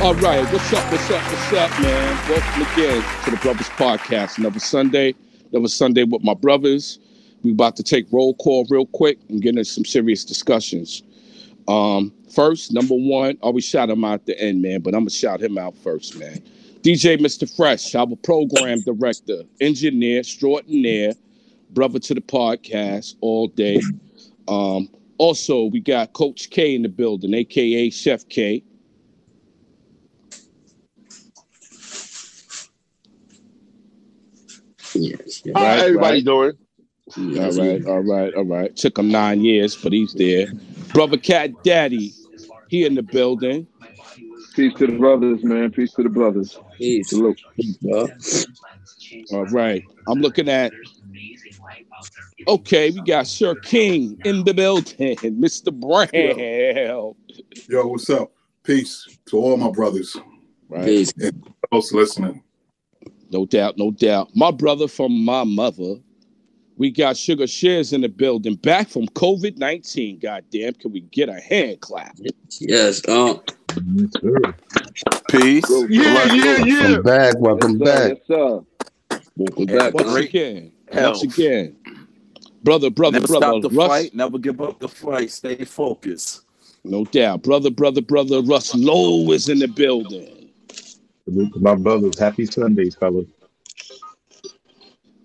All right, what's up, what's up, what's up, man? Welcome again to the Brothers Podcast. Another Sunday, another Sunday with my brothers. We about to take roll call real quick and get into some serious discussions. Um, first, number one, always shout him out at the end, man, but I'm gonna shout him out first, man. DJ Mr. Fresh, our program director, engineer, extraordinaire, brother to the podcast all day. Um, also, we got Coach K in the building, aka Chef K. Yes, yes. How Right, everybody right. doing? All right, all right, all right. Took him nine years, but he's there. Brother Cat Daddy, he in the building. Peace to the brothers, man. Peace to the brothers. Peace. Salute. bro. All right. I'm looking at. Okay, we got Sir King in the building, Mr. Brown. Yo, what's up? Peace to all my brothers. Right. Peace. Those listening. No doubt, no doubt. My brother from my mother. We got Sugar Shares in the building, back from COVID 19. Goddamn, can we get a hand clap? Yes. Um. Peace. Yeah, yeah, yeah. Welcome back. Welcome yes, back. Sir, yes, sir. Welcome back. Once Great again, health. once again. Brother, brother, Never brother. stop the Russ, fight. Never give up the fight. Stay focused. No doubt. Brother, brother, brother. Russ Lowe is in the building. Salute to my brothers. Happy Sundays, fellas.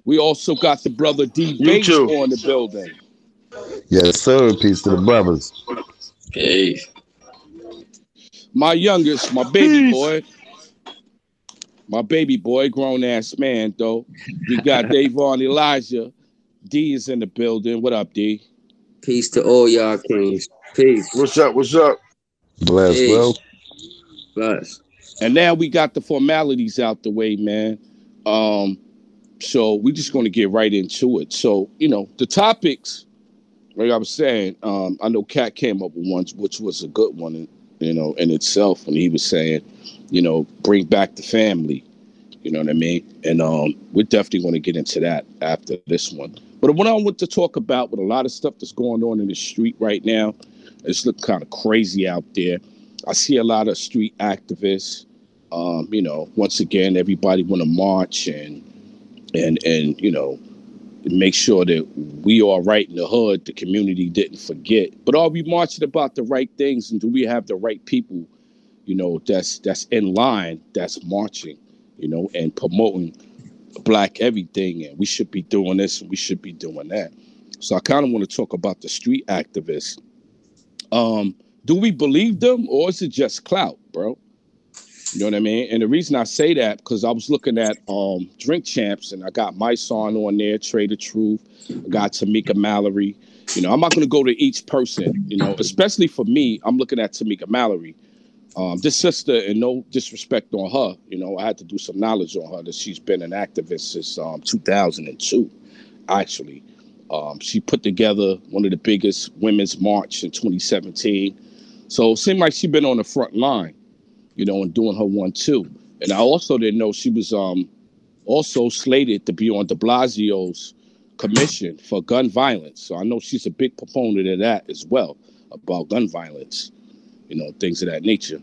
We also got the brother D You Bates on the building. Yes, sir. Peace to the brothers. Peace. My youngest, my baby Peace. boy. My baby boy, grown ass man, though. We got Davon Elijah. D is in the building. What up, D? Peace to all y'all kings. Peace. What's up? What's up? Bless, Peace. bro. Bless. And now we got the formalities out the way, man. Um, so we're just going to get right into it. So, you know, the topics, like I was saying, um, I know Cat came up with one, which was a good one, you know, in itself. And he was saying, you know, bring back the family. You know what I mean? And um, we're definitely going to get into that after this one. But what I want to talk about with a lot of stuff that's going on in the street right now, it's looking kind of crazy out there. I see a lot of street activists. Um, you know, once again, everybody want to march and and and you know make sure that we are right in the hood. The community didn't forget, but are we marching about the right things, and do we have the right people? You know, that's that's in line, that's marching. You know, and promoting black everything, and we should be doing this and we should be doing that. So I kind of want to talk about the street activists. Um, do we believe them or is it just clout, bro? You know what I mean? And the reason I say that because I was looking at um Drink Champs and I got my song on there, Trae tha Truth, I got Tamika Mallory. You know, I'm not gonna go to each person, you know, especially for me, I'm looking at Tamika Mallory. Um, this sister, and no disrespect on her, you know, I had to do some knowledge on her that she's been an activist since um 2002, actually. Um, she put together one of the biggest women's march in 2017. So it seemed like she'd been on the front line, you know, and doing her one too. And I also didn't know she was um also slated to be on de Blasio's commission for gun violence. So I know she's a big proponent of that as well, about gun violence, you know, things of that nature.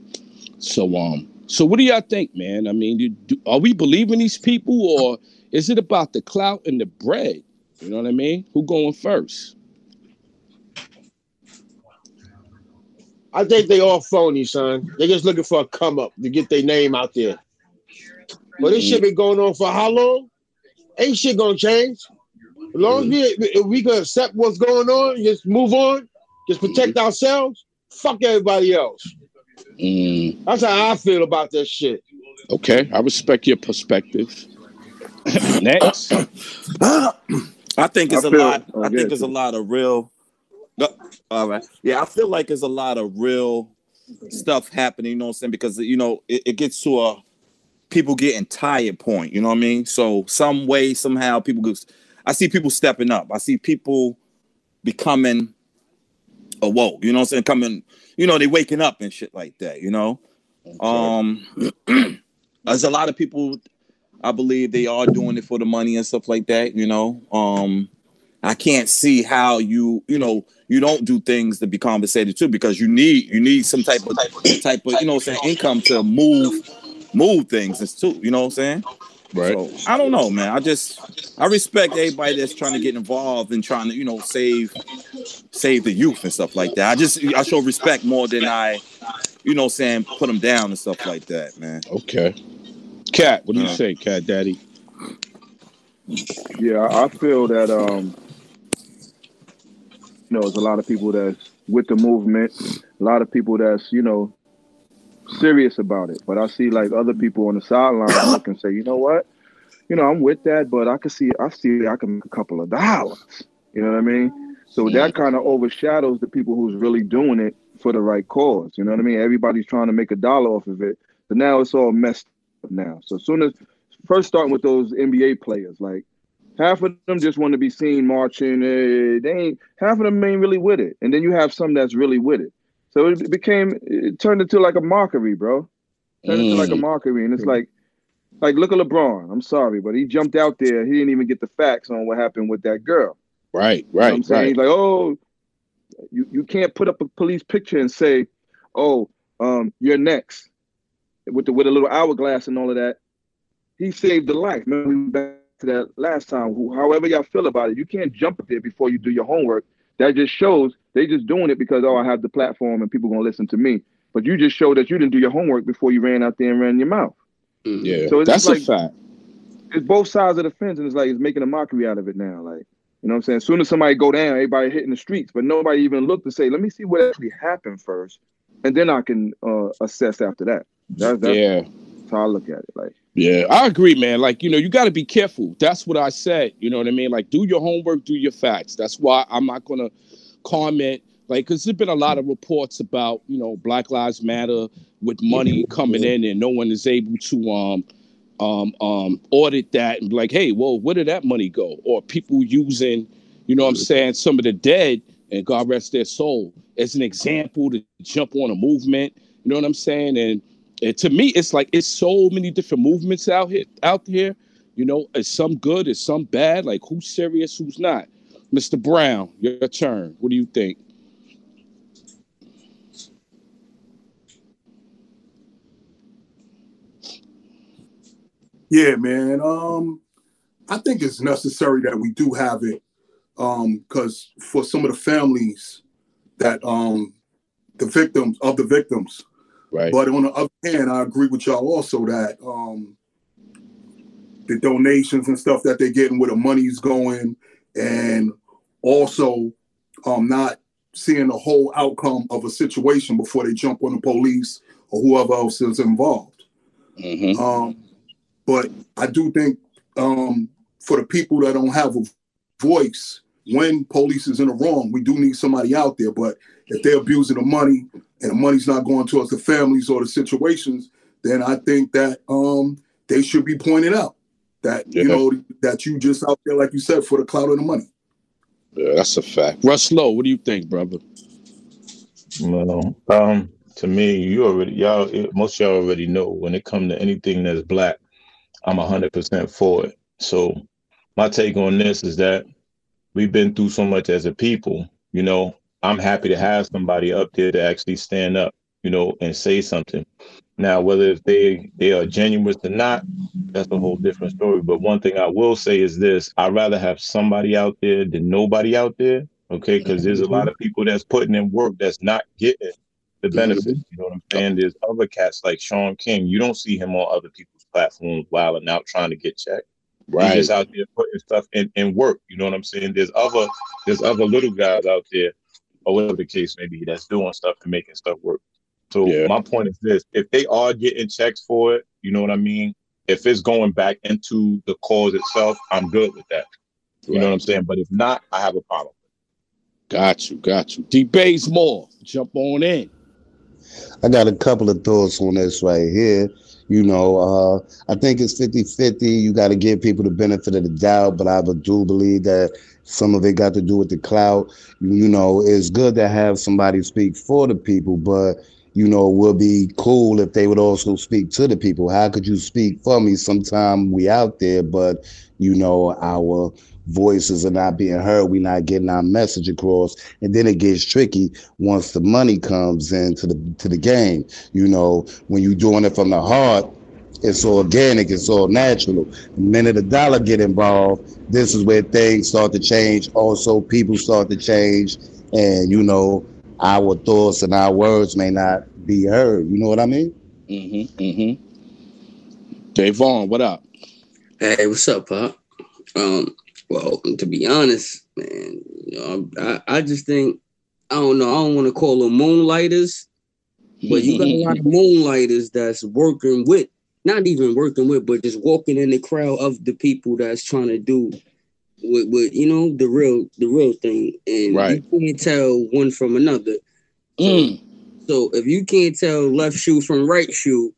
So um so what do y'all think, man? I mean, do, are we believing these people or is it about the clout and the bread? You know what I mean? Who going first? I think they all phony, son. They just looking for a come up to get their name out there. But this shit been going on for how long? Ain't shit gonna change. As long as we if we can accept what's going on, just move on, just protect ourselves. Fuck everybody else. Mm, That's how I feel about this shit. okay, I respect your perspective. Next, I think it's I a feel- lot. I I think there's a lot of real. No, all right. Yeah, I feel like there's a lot of real stuff happening. You know what I'm saying? Because you know it, it gets to a people getting tired point. You know what I mean? So some way, somehow, people. Go, I see people stepping up. I see people becoming awoke. You know what I'm saying? Coming. You know they waking up and shit like that. You know. Um, there's a lot of people. I believe they are doing it for the money and stuff like that. You know. Um, I can't see how you, you know, you don't do things to be compensated too because you need you need some type of type of you know I'm saying income to move move things and too. You know what I'm saying? Right. So I don't know, man. I just I respect everybody that's trying to get involved and trying to you know save save the youth and stuff like that. I just I show respect more than I, you know, I'm saying put them down and stuff like that, man. Okay. Cat, what do you Uh. say, Cat Daddy? Yeah, I I feel that um, you know, there's a lot of people that's with the movement, a lot of people that's you know serious about it. But I see like other people on the sideline look and say, you know what, you know, I'm with that, but I can see, I see, I can make a couple of dollars. You know what I mean? So that kind of overshadows the people who's really doing it for the right cause. You know what I mean? Everybody's trying to make a dollar off of it, but now it's all messed up now. So as soon as first starting with those NBA players, like half of them just want to be seen marching. Uh, they ain't half of them ain't really with it, and then you have some that's really with it. So it became it turned into like a mockery, bro. Turned into like a Mm. mockery, and it's like like look at LeBron. I'm sorry, but he jumped out there. He didn't even get the facts on what happened with that girl. Right, You know what right, I'm saying? right. He's like, oh, you, you can't put up a police picture and say, oh, um, you're next with the with a little hourglass and all of that. He saved the life. Remember, we back to that last time. However y'all feel about it, you can't jump there before you do your homework. That just shows they just doing it because oh, I have the platform and people gonna listen to me. But you just show that you didn't do your homework before you ran out there and ran your mouth. Yeah, So it's that's just a like- fact. It's both sides of the fence, and it's like it's making a mockery out of it now. Like, you know what I'm saying? As soon as somebody go down, everybody hitting the streets, but nobody even looked to say, let me see what actually happened first, and then I can uh, assess after that. That's, that's Yeah, how I look at it. Like, yeah, I agree, man. Like, you know, you got to be careful. That's what I said. You know what I mean? Like, do your homework, do your facts. That's why I'm not gonna comment. Like, because there's been a lot of reports about, you know, Black Lives Matter with money coming in, and no one is able to um um um audit that and be like, hey, well, where did that money go? Or people using, you know, what I'm saying, some of the dead and God rest their soul as an example to jump on a movement. You know what I'm saying? And And to me, it's like it's so many different movements out here out here. You know, is some good, is some bad. Like who's serious, who's not. Mr. Brown, your turn. What do you think? Yeah, man. Um, I think it's necessary that we do have it. Um, because for some of the families that um the victims of the victims. Right. But on the other hand, I agree with y'all also that um the donations and stuff that they're getting where the money's going and also um not seeing the whole outcome of a situation before they jump on the police or whoever else is involved. Mhm. Um, but I do think um, for the people that don't have a voice when police is in the wrong, we do need somebody out there. But if they're abusing the money and the money's not going towards the families or the situations, then I think that um, they should be pointed out. That you know that you just out there, like you said, for the clout of the money. Yeah, that's a fact. Russ Lowe, what do you think, brother? Well, um, to me, you already y'all most y'all already know when it comes to anything that's black, I'm hundred percent for it. So my take on this is that we've been through so much as a people, you know. I'm happy to have somebody up there to actually stand up, you know, and say something. Now, whether if they they are genuine or not, that's a whole different story. But one thing I will say is this: I'd rather have somebody out there than nobody out there. Okay, because there's a lot of people that's putting in work that's not getting the benefit. You know what I'm saying? There's other cats like Shaun King. You don't see him on other people's platforms wilding out trying to get checked. He's Right. just out there putting stuff in, in work. You know what I'm saying? There's other there's other little guys out there, or whatever the case may be, that's doing stuff and making stuff work. So Yeah. my point is this: if they are getting checks for it, you know what I mean. If it's going back into the cause itself, I'm good with that. You know what I'm saying? But if not, I have a problem. Got you, got you. D Bazemore, jump on in. I got a couple of thoughts on this right here. You know, uh, I think it's 50 50. You got to give people the benefit of the doubt, but I do believe that some of it got to do with the clout. You know, it's good to have somebody speak for the people, but, you know, it would be cool if they would also speak to the people. How could you speak for me? Sometime we out there, but you know, our voices are not being heard. We're not getting our message across. And then it gets tricky once the money comes into the to the game. You know, when you're doing it from the heart, it's organic, it's all natural. The minute a dollar get involved, this is where things start to change. Also, people start to change, and you know, our thoughts and our words may not be heard. You know what I mean? Mm-hmm. Mm-hmm. Davon, what up? Hey, what's up, Pop? Um, well, to be honest, man, you know, I, I just think I don't know. I don't want to call them moonlighters, but you got a lot of moonlighters that's working with, not even working with, but just walking in the crowd of the people that's trying to do with, with you know, the real, the real thing, and Right. you can't tell one from another. So, Mm. so if you can't tell left shoe from right shoe,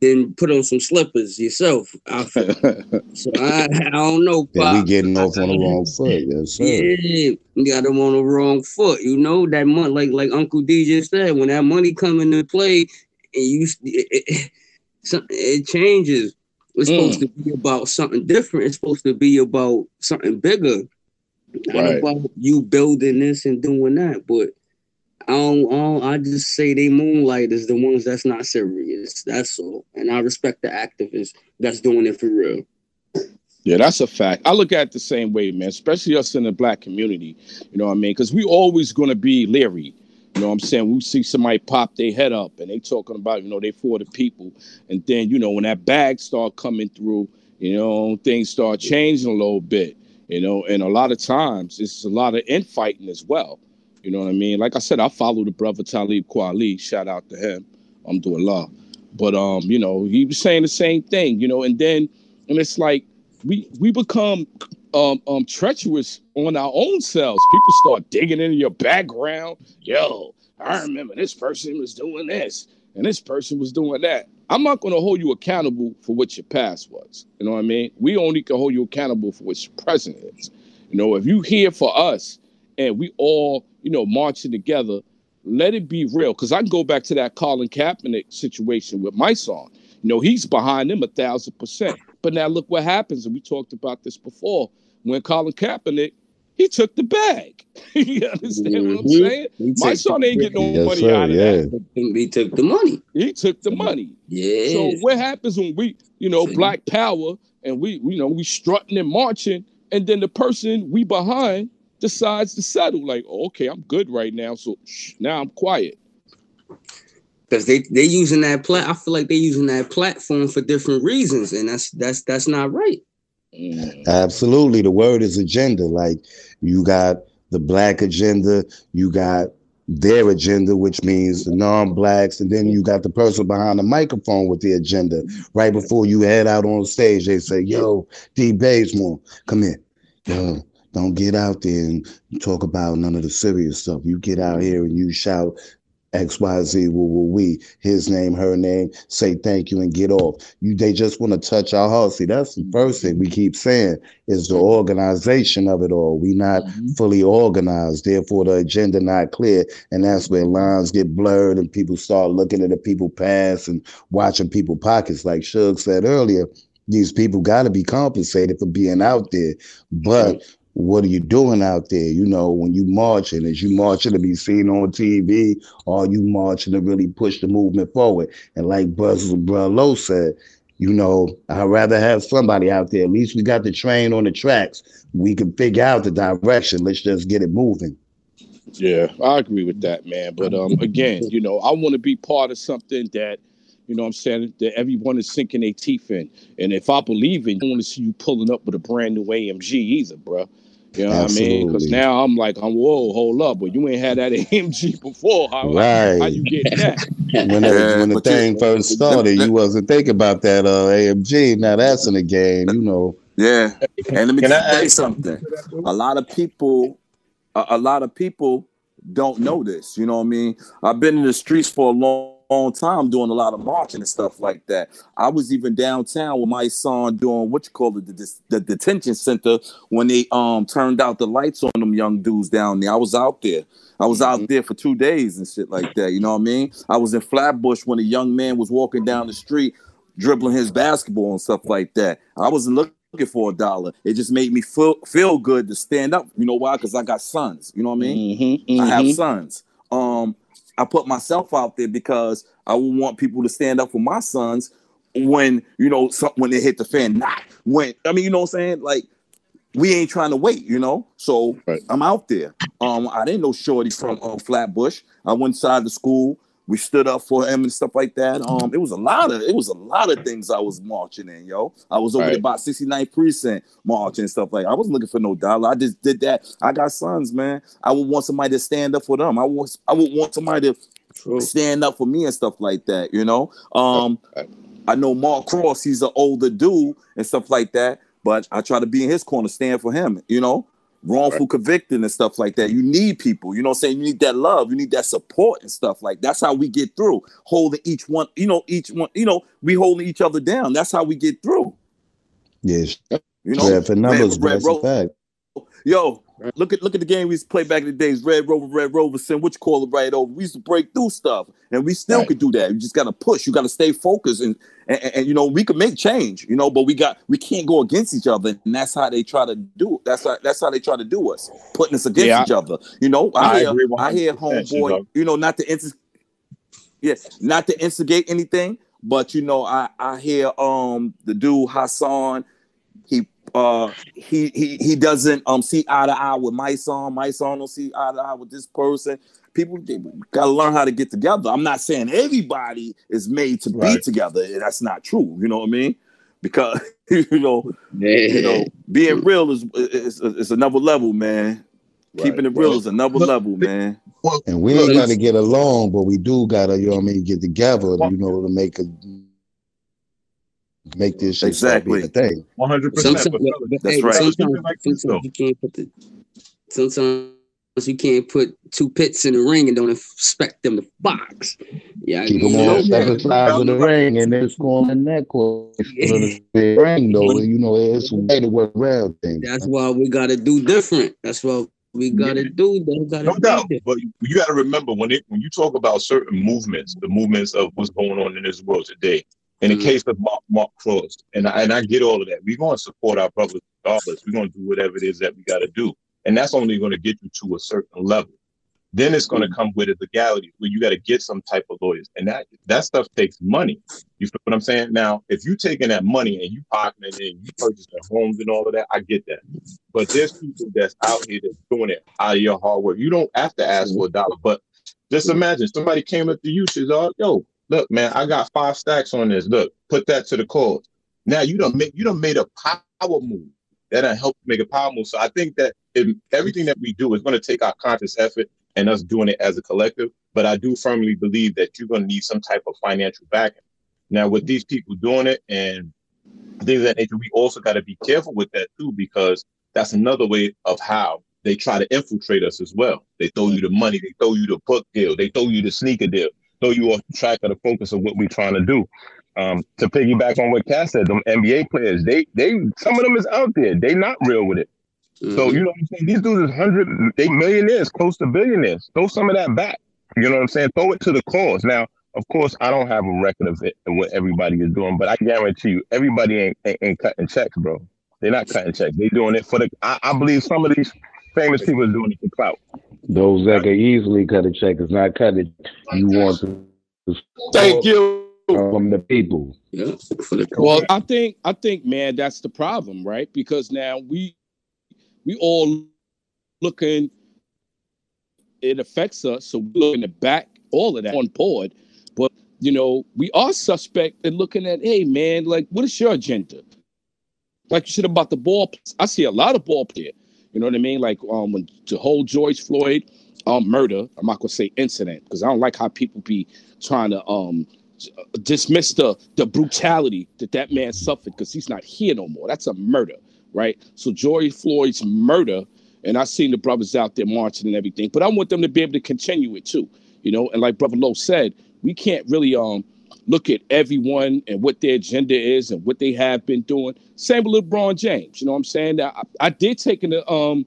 then put on some slippers yourself. I feel. So I, I don't know, we getting off on the wrong foot. Yes, sir. Yeah, you got them on the wrong foot. You know that money, like like Uncle D just said, when that money come into play, and you it, it, some- it changes. It's supposed mm. to be about something different. It's supposed to be about something bigger, not Right. about you building this and doing that. But I don't, I don't. I just say they moonlight is the ones that's not serious. That's all. And I respect the activists that's doing it for real. Yeah, that's a fact. I look at it the same way, man, especially us in the black community. You know what I mean? Because we always going to be leery. You know what I'm saying? We see somebody pop their head up and they talking about, you know, they for the people. And then, you know, when that bag start coming through, you know, things start changing a little bit, you know, and a lot of times it's a lot of infighting as well. You know what I mean? Like I said, I follow the brother Talib Kweli. Shout out to him. I'm doing law. But um, you know, he was saying the same thing, you know, and then and it's like we we become um, um treacherous on our own selves. People start digging into your background. Yo, I remember this person was doing this and this person was doing that. I'm not going to hold you accountable for what your past was. You know what I mean? We only can hold you accountable for what your present is. You know, if you here for us and we all, you know, marching together, let it be real. Because I can go back to that Colin Kaepernick situation with my song. You know, he's behind them a thousand percent. But now look what happens, and we talked about this before. When Colin Kaepernick, he took the bag. you understand what I'm Mhm. saying? My son ain't getting no Yes, money sir. out of Yeah. that. He took the money. He took the money. Yeah. So what happens when we, you know, black power and we, you know, we strutting and marching, and then the person we behind decides to settle, like, oh, okay, I'm good right now, so shh, now I'm quiet. Because they they using that plat. I feel like they using that platform for different reasons, and that's that's that's not right. Absolutely. The word is agenda. Like you got the black agenda, you got their agenda, which means the non-blacks, and then you got the person behind the microphone with the agenda. Right before you head out on stage, they say, Yo, D Bazemore, come here. Yo, don't get out there and talk about none of the serious stuff. You get out here and you shout XYZ, woo, woo, we, his name, her name, say thank you and get off. You they just want to touch our heart. See, that's the first thing we keep saying is the organization of it all. We not mm-hmm. fully organized, therefore the agenda not clear. And that's where lines get blurred and people start looking at the people pass and watching people pockets. Like Shug said earlier, these people gotta be compensated for being out there. But what are you doing out there? You know, when you marching, is you marching to be seen on TV, or you marching to really push the movement forward? And like Buzz Low said, you know, I'd rather have somebody out there. At least we got the train on the tracks. We can figure out the direction. Let's just get it moving. Yeah, I agree with that, man. But um, again, you know, I want to be part of something that, you know, what I'm saying that everyone is sinking their teeth in. And if I believe in, I don't want to see you pulling up with a brand new AMG either, bro. You know what I mean? Because now I'm like, I'm whoa, hold up, but you ain't had that AMG before. How, Right. how you getting that? When, that, Yeah, when the but you- thing first started, you wasn't thinking about that uh, AMG. Now that's in the game, you know. Yeah, and let me Can I say ask- something. A lot of people, a, a lot of people don't know this. You know what I mean? I've been in the streets for a long, long time doing a lot of marching and stuff like that. I was even downtown with my son doing what you call it, the, the, the detention center when they um turned out the lights on them young dudes down there. I was out there. I was out there for two days and shit like that. You know what I mean? I was in Flatbush when a young man was walking down the street dribbling his basketball and stuff like that. I wasn't looking for a dollar. It just made me feel feel good to stand up. You know why? Because I got sons. You know what I mean? Mhm, I have mhm. sons. Um, I put myself out there because I want people to stand up for my sons when you know some, when they hit the fan. Not when I mean, you know what I'm saying? Like we ain't trying to wait, you know. So Right. I'm out there. Um, I didn't know Shorty from uh, Flatbush. I went inside the school. We stood up for him and stuff like that. Um, it was a lot of it was a lot of things I was marching in, yo. I was over Right. there about 69th precinct marching and stuff like. I wasn't looking for no dollar. I just did that. I got sons, man. I would want somebody to stand up for them. I want I would want somebody to True. stand up for me and stuff like that, you know. Um Right. I know Mark Cross, he's an older dude and stuff like that, but I try to be in his corner, stand for him, you know. Wrongful convicting and stuff like that. You need people, you know what I'm saying? You need that love, you need that support and stuff like that's how we get through. Holding each one, you know, each one, you know, we holding each other down. That's how we get through. Yes. You know, Yeah, for numbers, Red that's a fact. Yo, look at look at the game we used to play back in the days. Red Rover, Red Rover, send what you call it right over. We used to break through stuff, and we still Right. could do that. You just got to push. You got to stay focused, and, and and you know we could make change. You know, but we got we can't go against each other, and that's how they try to do. That's how that's how they try to do us, putting us against Yeah, I- each other. You know, I, I hear I hear 100%, homeboy. You know, not to yes, not to instigate anything, but you know, I I hear um the dude Hassan. He uh he he he doesn't um see eye to eye with my son. My son don't see eye to eye with this person. People gotta learn how to get together. I'm not saying everybody is made to be together. That's not true. You know what I mean? Because you know, Yeah. you know, being real is is, is another level, man. Keeping it real Well, is another look, level, man. Well, And we ain't got to get along, but we do got to, you know what I mean, get together, you know, to make a make this shit start being a thing. One hundred Sometimes, percent. but, but, That's right. sometimes, like sometimes you can't put the sometimes you can't put two pits in the ring and don't expect them to box. Yeah, Keep them on know, separate sides of the ring, and then scoring the neck or the ring, though. You know, it's way to work around things. that's why we gotta do different. That's what we gotta do. They gotta No do doubt, different. but you got to remember when it when you talk about certain movements, the movements of what's going on in this world today. In the Mhm. case of Mark, Mark Cross, and I, and I get all of that. We're going to support our brothers regardless. We're going to do whatever it is that we got to do, and that's only going to get you to a certain level. Then it's going to come with a legality where you got to get some type of lawyers, and that that stuff takes money. You feel what I'm saying? Now, if you taking that money and you pocketing it and you purchasing homes and all of that, I get that. But there's people that's out here that's doing it out of your hard work. You don't have to ask for a dollar, but just imagine somebody came up to you, says, "Oh, yo, look, man, I got five stacks on this. Look, put that to the cause." Now you don't make you don't made a power move that done help make a power move. So I think that everything that we do is going to take our conscious effort and us doing it as a collective. But I do firmly believe that you're going to need some type of financial backing. Now, with these people doing it and things that nature, we also got to be careful with that too, because that's another way of how they try to infiltrate us as well. They throw you the money, they throw you the book deal, they throw you the sneaker deal, throw you off track of the focus of what we're trying to do. Um, to piggyback on what Cass said, them NBA players, they they some of them is out there. They not real with it. So Mhm. you know what I'm saying? These dudes is hundred, they millionaires, close to billionaires. Throw some of that back. You know what I'm saying? Throw it to the cause. Now, of course, I don't have a record of it and what everybody is doing, but I guarantee you, everybody ain't, ain't, ain't cutting checks, bro. They're not cutting checks. They doing it for the. I, I believe some of these famous people is doing it for clout. Those that can easily cut a check is not cut it. You want to Thank you. from the people. yeah, the Well, I think I think man, that's the problem, right? Because now we we all looking it affects us, so we're looking to back all of that on board. But you know, we are suspect in looking at, hey man, like what is your agenda? Like you said about the ball. I see a lot of ball player. You know what I mean? Like um when the whole George Floyd um murder, I'm not gonna say incident because I don't like how people be trying to um dismiss the the brutality that that man suffered because he's not here no more. That's a murder, right? So George Floyd's murder, and I seen the brothers out there marching and everything, but I want them to be able to continue it too, you know. And like Brother Lowe said, we can't really um look at everyone and what their agenda is and what they have been doing. Same with LeBron James, you know what I'm saying? I, I did take an um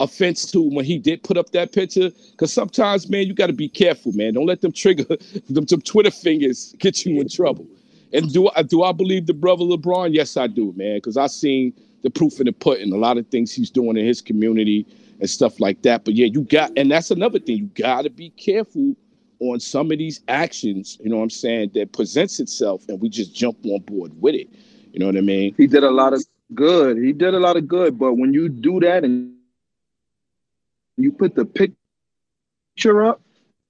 offense to when he did put up that picture because sometimes man you got to be careful man don't let them trigger them, them twitter fingers get you in trouble And do I do I believe the brother LeBron? Yes, I do, man. Because I seen the proof in the pudding. A lot of things he's doing in his community and stuff like that. But yeah, you got, and that's another thing. You got to be careful on some of these actions. You know what I'm saying? That presents itself, and we just jump on board with it. You know what I mean? He did a lot of good. He did a lot of good. But when you do that and you put the picture up,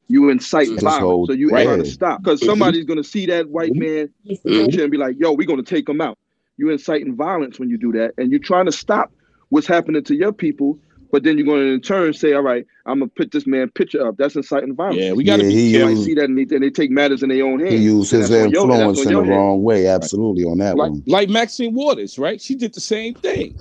you incite violence. So you Right. trying to stop because mm-hmm. somebody's gonna see that white man picture and be like, "Yo, we're gonna take him out." You inciting violence when you do that, and you're trying to stop what's happening to your people. But then you're going to in turn say, "All right, I'm gonna put this man picture up." That's inciting violence. Yeah, we got to Yeah, be careful. Used- see that and they, and they take matters in their own hands. He used his that's your- influence in the your head. wrong way. Absolutely on that like one. like Maxine Waters, right? She did the same thing,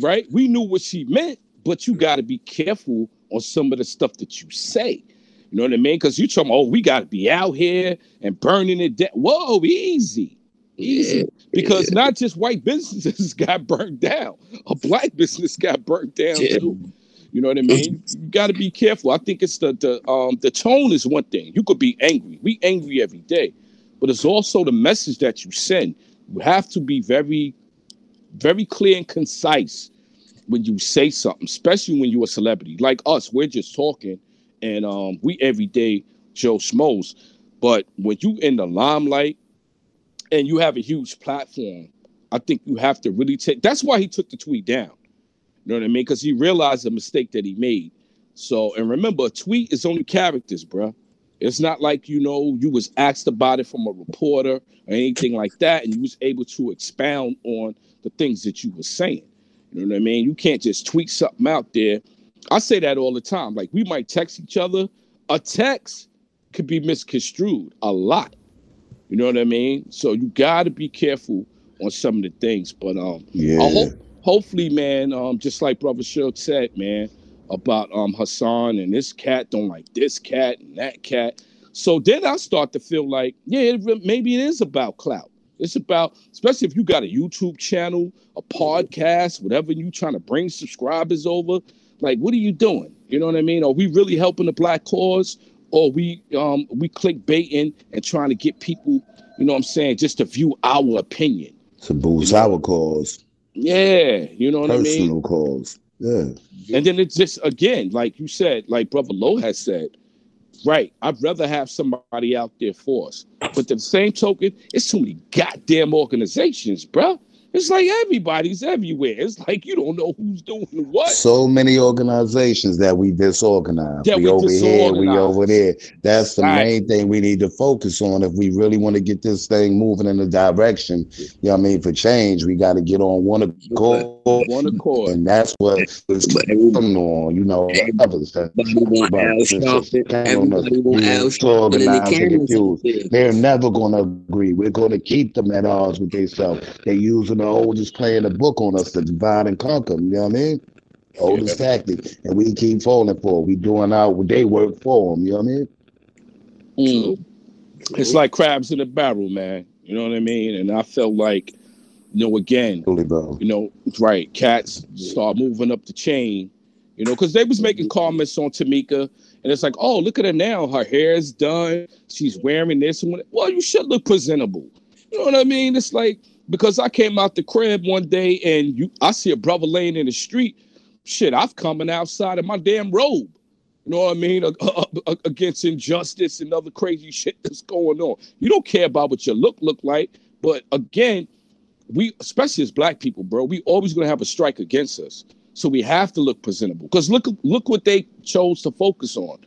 right? We knew what she meant, but you got to be careful on some of the stuff that you say. You know what I mean? Because you're talking, oh, we got to be out here and burning it down. Whoa, easy, easy. Yeah, Because not just white businesses got burnt down, a black business got burnt down Yeah. too. You know what I mean? You got to be careful. I think it's the the um the tone is one thing. You could be angry. We angry every day, but it's also the message that you send. You have to be very, very clear and concise when you say something, especially when you're a celebrity like us. We're just talking, and um we everyday Joe Schmoes. But when you in the limelight and you have a huge platform, I think you have to really take. That's why he took the tweet down. You know what I mean? Because he realized the mistake that he made. So, and remember, a tweet is only characters, bruh. It's not like you know you was asked about it from a reporter or anything like that, and you was able to expound on the things that you were saying. You know what I mean? You can't just tweet something out there. I say that all the time. Like we might text each other. A text could be misconstrued a lot. You know what I mean? So you got to be careful on some of the things. But um, Yeah. I hope, hopefully, man, um, just like Brother Shug said, man, about um Hassan and this cat don't like this cat and that cat. So then I start to feel like, yeah, it, maybe it is about clout. It's about, especially if you got a YouTube channel, a podcast, whatever you trying to bring subscribers over. Like, what are you doing? You know what I mean? Are we really helping the black cause, or we um we clickbaiting and trying to get people, you know what I'm saying, just to view our opinion? To boost our cause, Yeah, you know what I mean. personal cause. Yeah. And then it's just again, like you said, like Brother Lowe has said, right? I'd rather have somebody out there for us. But the same token, it's too many goddamn organizations, bruh. It's like everybody's everywhere. It's like you don't know who's doing what. So many organizations that we disorganized. That we, we over here, we over there. That's the Right. main thing we need to focus on if we really want to get this thing moving in the direction. You know what I mean? For change, we got to get on one accord. One accord. And that's what was But coming on, you know, others. everybody want But Al it's just Sharpton. count on us Everybody want being Al Sharpton and the organized and cameras. confused. They're never going to agree. We're going to keep them at odds with themselves. They're using the oldest play in the book on us to divide and conquer. You know what I mean? Oldest tactic. And we keep falling for it. We doing our they work for them. You know what I mean? Mm. It's like crabs in a barrel, man. You know what I mean? And I felt like, you know, again, Really, bro. you know, right, cats start moving up the chain, you know, because they was making comments on Tamika, and it's like, oh, look at her now, her hair is done, she's wearing this and. Well, you should look presentable. You know what I mean? It's like because I came out the crib one day and you, I see a brother laying in the street. Shit, I've coming outside in my damn robe. You know what I mean? A- a- a- Against injustice and other crazy shit that's going on. You don't care about what your look look like, but again, we especially as black people, bro, we always gonna have a strike against us. So we have to look presentable. Because look, look what they chose to focus on.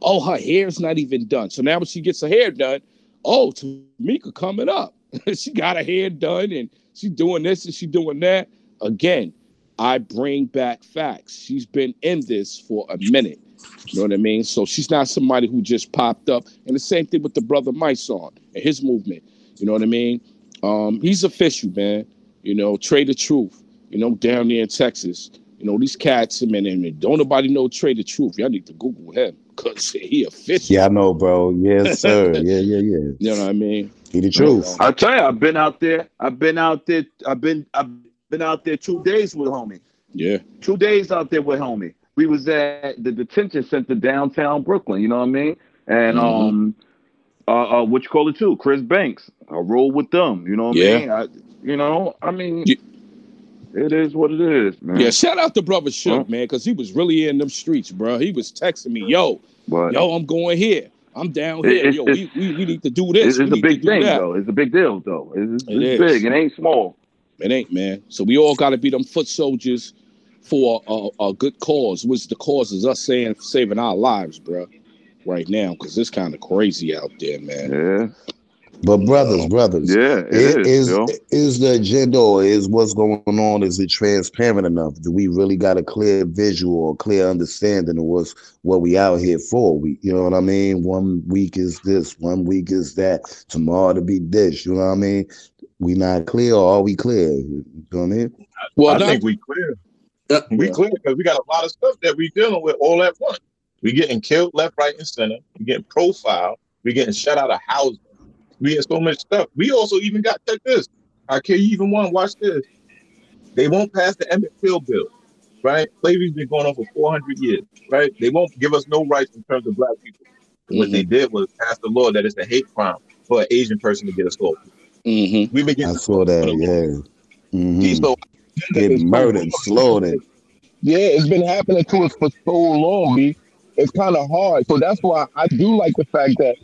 Oh, her hair's not even done. So now when she gets her hair done, oh, Tamika coming up. she got her hair done and she's doing this and she's doing that. Again, I bring back facts. She's been in this for a minute. You know what I mean? So she's not somebody who just popped up. And the same thing with the brother Myson and his movement. You know what I mean? Um, he's official, man. You know, Trae tha Truth. You know, down there in Texas. You know, these cats, man, and don't nobody know Trae tha Truth. Y'all need to Google him because he official. Yeah, I know, bro. Yes, sir. yeah, yeah, yeah. You know what I mean? Be the truth. I tell you, I've been out there. I've been out there. I've been I've been out there two days with homie. Yeah. Two days out there with homie. We was at the detention center downtown Brooklyn. You know what I mean? And Mhm. um, uh, uh, what you call it too, Chris Banks. I roll with them. You know what Yeah. I mean? I, you know, I mean, You- it is what it is, man. Yeah, shout out to brother Shook, Huh? man, because he was really in them streets, bro. He was texting me, yo, But yo, I'm going here. I'm down here. it's- Yo, it's- we, we, we need to do this. it's, a big thing, that. though. It's a big deal, though. It's, It it's big. It ain't small. It ain't, man. So we all got to be them foot soldiers for a, a good cause, which the cause is us saying saving our lives, bro, right now, because it's kind of crazy out there, man. Yeah, But brothers, brothers, yeah, it is is. is, the agenda or is what's going on? Is it transparent enough? Do we really got a clear visual or clear understanding of what's what we out here for? We, you know what I mean? One week is this, one week is that. Tomorrow to be this. You know what I mean? We not clear or are we clear? You know what I mean? Well, I now- think we clear. Uh, We clear because we got a lot of stuff that we dealing with all at once. We getting killed left, right, and center. We getting profiled. We getting shut out of housing. We had so much stuff. We also even got check this. I care you even want watch this. They won't pass the Emmett Till bill, right? Slavery's been going on for 400 years, right? They won't give us no rights in terms of black people. What they did was pass the law that it's a hate crime for an Asian person to get assaulted. Mm-hmm. We've been I saw that. Yeah. hmm so Getting murdered, slaughtered. Yeah, it's been happening to us for so long, B. It's kind of hard. So that's why I do like the fact that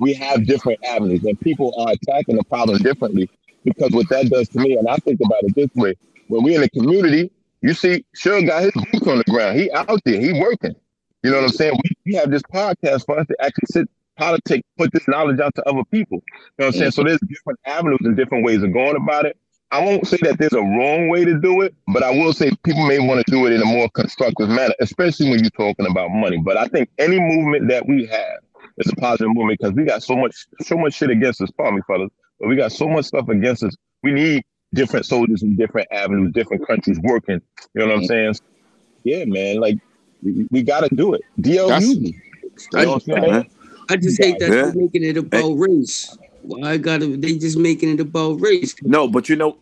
we have different avenues and people are attacking the problem differently. Because what that does to me, and I think about it this way: when we in the community, you see, Suge got his boots on the ground. He out there, he working. You know what I'm saying? We, we have this podcast for us to actually sit, politic, put this knowledge out to other people. You know what I'm saying? So there's different avenues and different ways of going about it. I won't say that there's a wrong way to do it, but I will say people may want to do it in a more constructive manner, especially when you're talking about money. But I think any movement that we have is a positive movement because we got so much, so much shit against us, pardon me, fellas, but we got so much stuff against us. We need different soldiers in different avenues, different countries working. You know what I'm saying? Yeah, man. Like we, we got to do it. DL That's- Hughley. I, You know I'm? I just hate that Yeah. they're making it about race. Why gotta they just making it about race? No, but you know,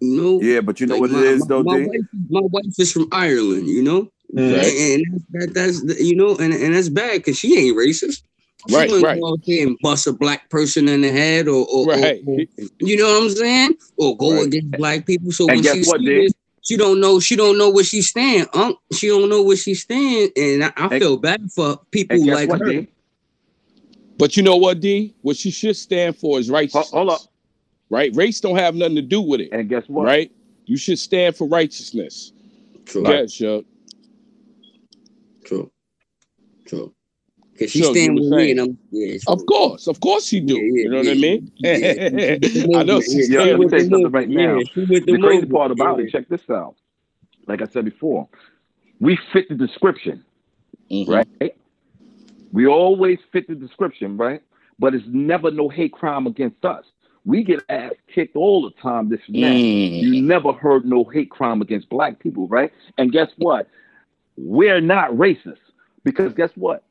You know? yeah, but you know Like, what my, it is my, though, my wife, my wife is from Ireland, you know, Right. and, and that, that's you know, and, and that's bad because she ain't racist. She Right, right. Go out there and bust a black person in the head, or, or, or- Right. or- you know what I'm saying, or go Right. against black people. So And when guess she what, see this, she don't know. She don't know where she stand. Um, she don't know where she stand, and I, I And- feel bad for people like what, her. D? But you know what, D? What she should stand for is Ho- righteousness. Hold up. Right? Race don't have nothing to do with it. And guess what? Right? You should stand for righteousness. True, Yeah, Chuck. True, true. Because she's Sure, you stand were with me, saying. and I'm yeah. Of course, of course she do. Yeah, yeah, you know what I yeah, mean? yeah. I know Yeah, she's Yeah, she let me with tell you the something right now. Yeah, the, The crazy part about yeah. it, check this out. Like I said before, we fit the description, Mhm. right? We always fit the description, right? But it's never no hate crime against us. We get ass kicked all the time. This and. Mm. You never heard no hate crime against black people, right? And guess what? We're not racist because guess what?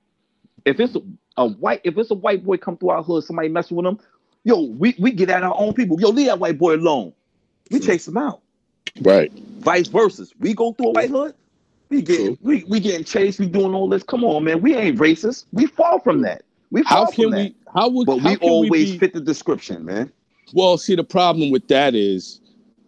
If it's a, white, if it's a white boy come through our hood, somebody messing with him, yo, we, we get at our own people. Yo, leave that white boy alone. We chase him out. Right. Vice versa. We go through a white hood, we get we, we getting chased, we doing all this. Come on, man. We ain't racist. We fall from that. We fall How can from that. we how would But how we always be, fit the description, man. Well, see, the problem with that is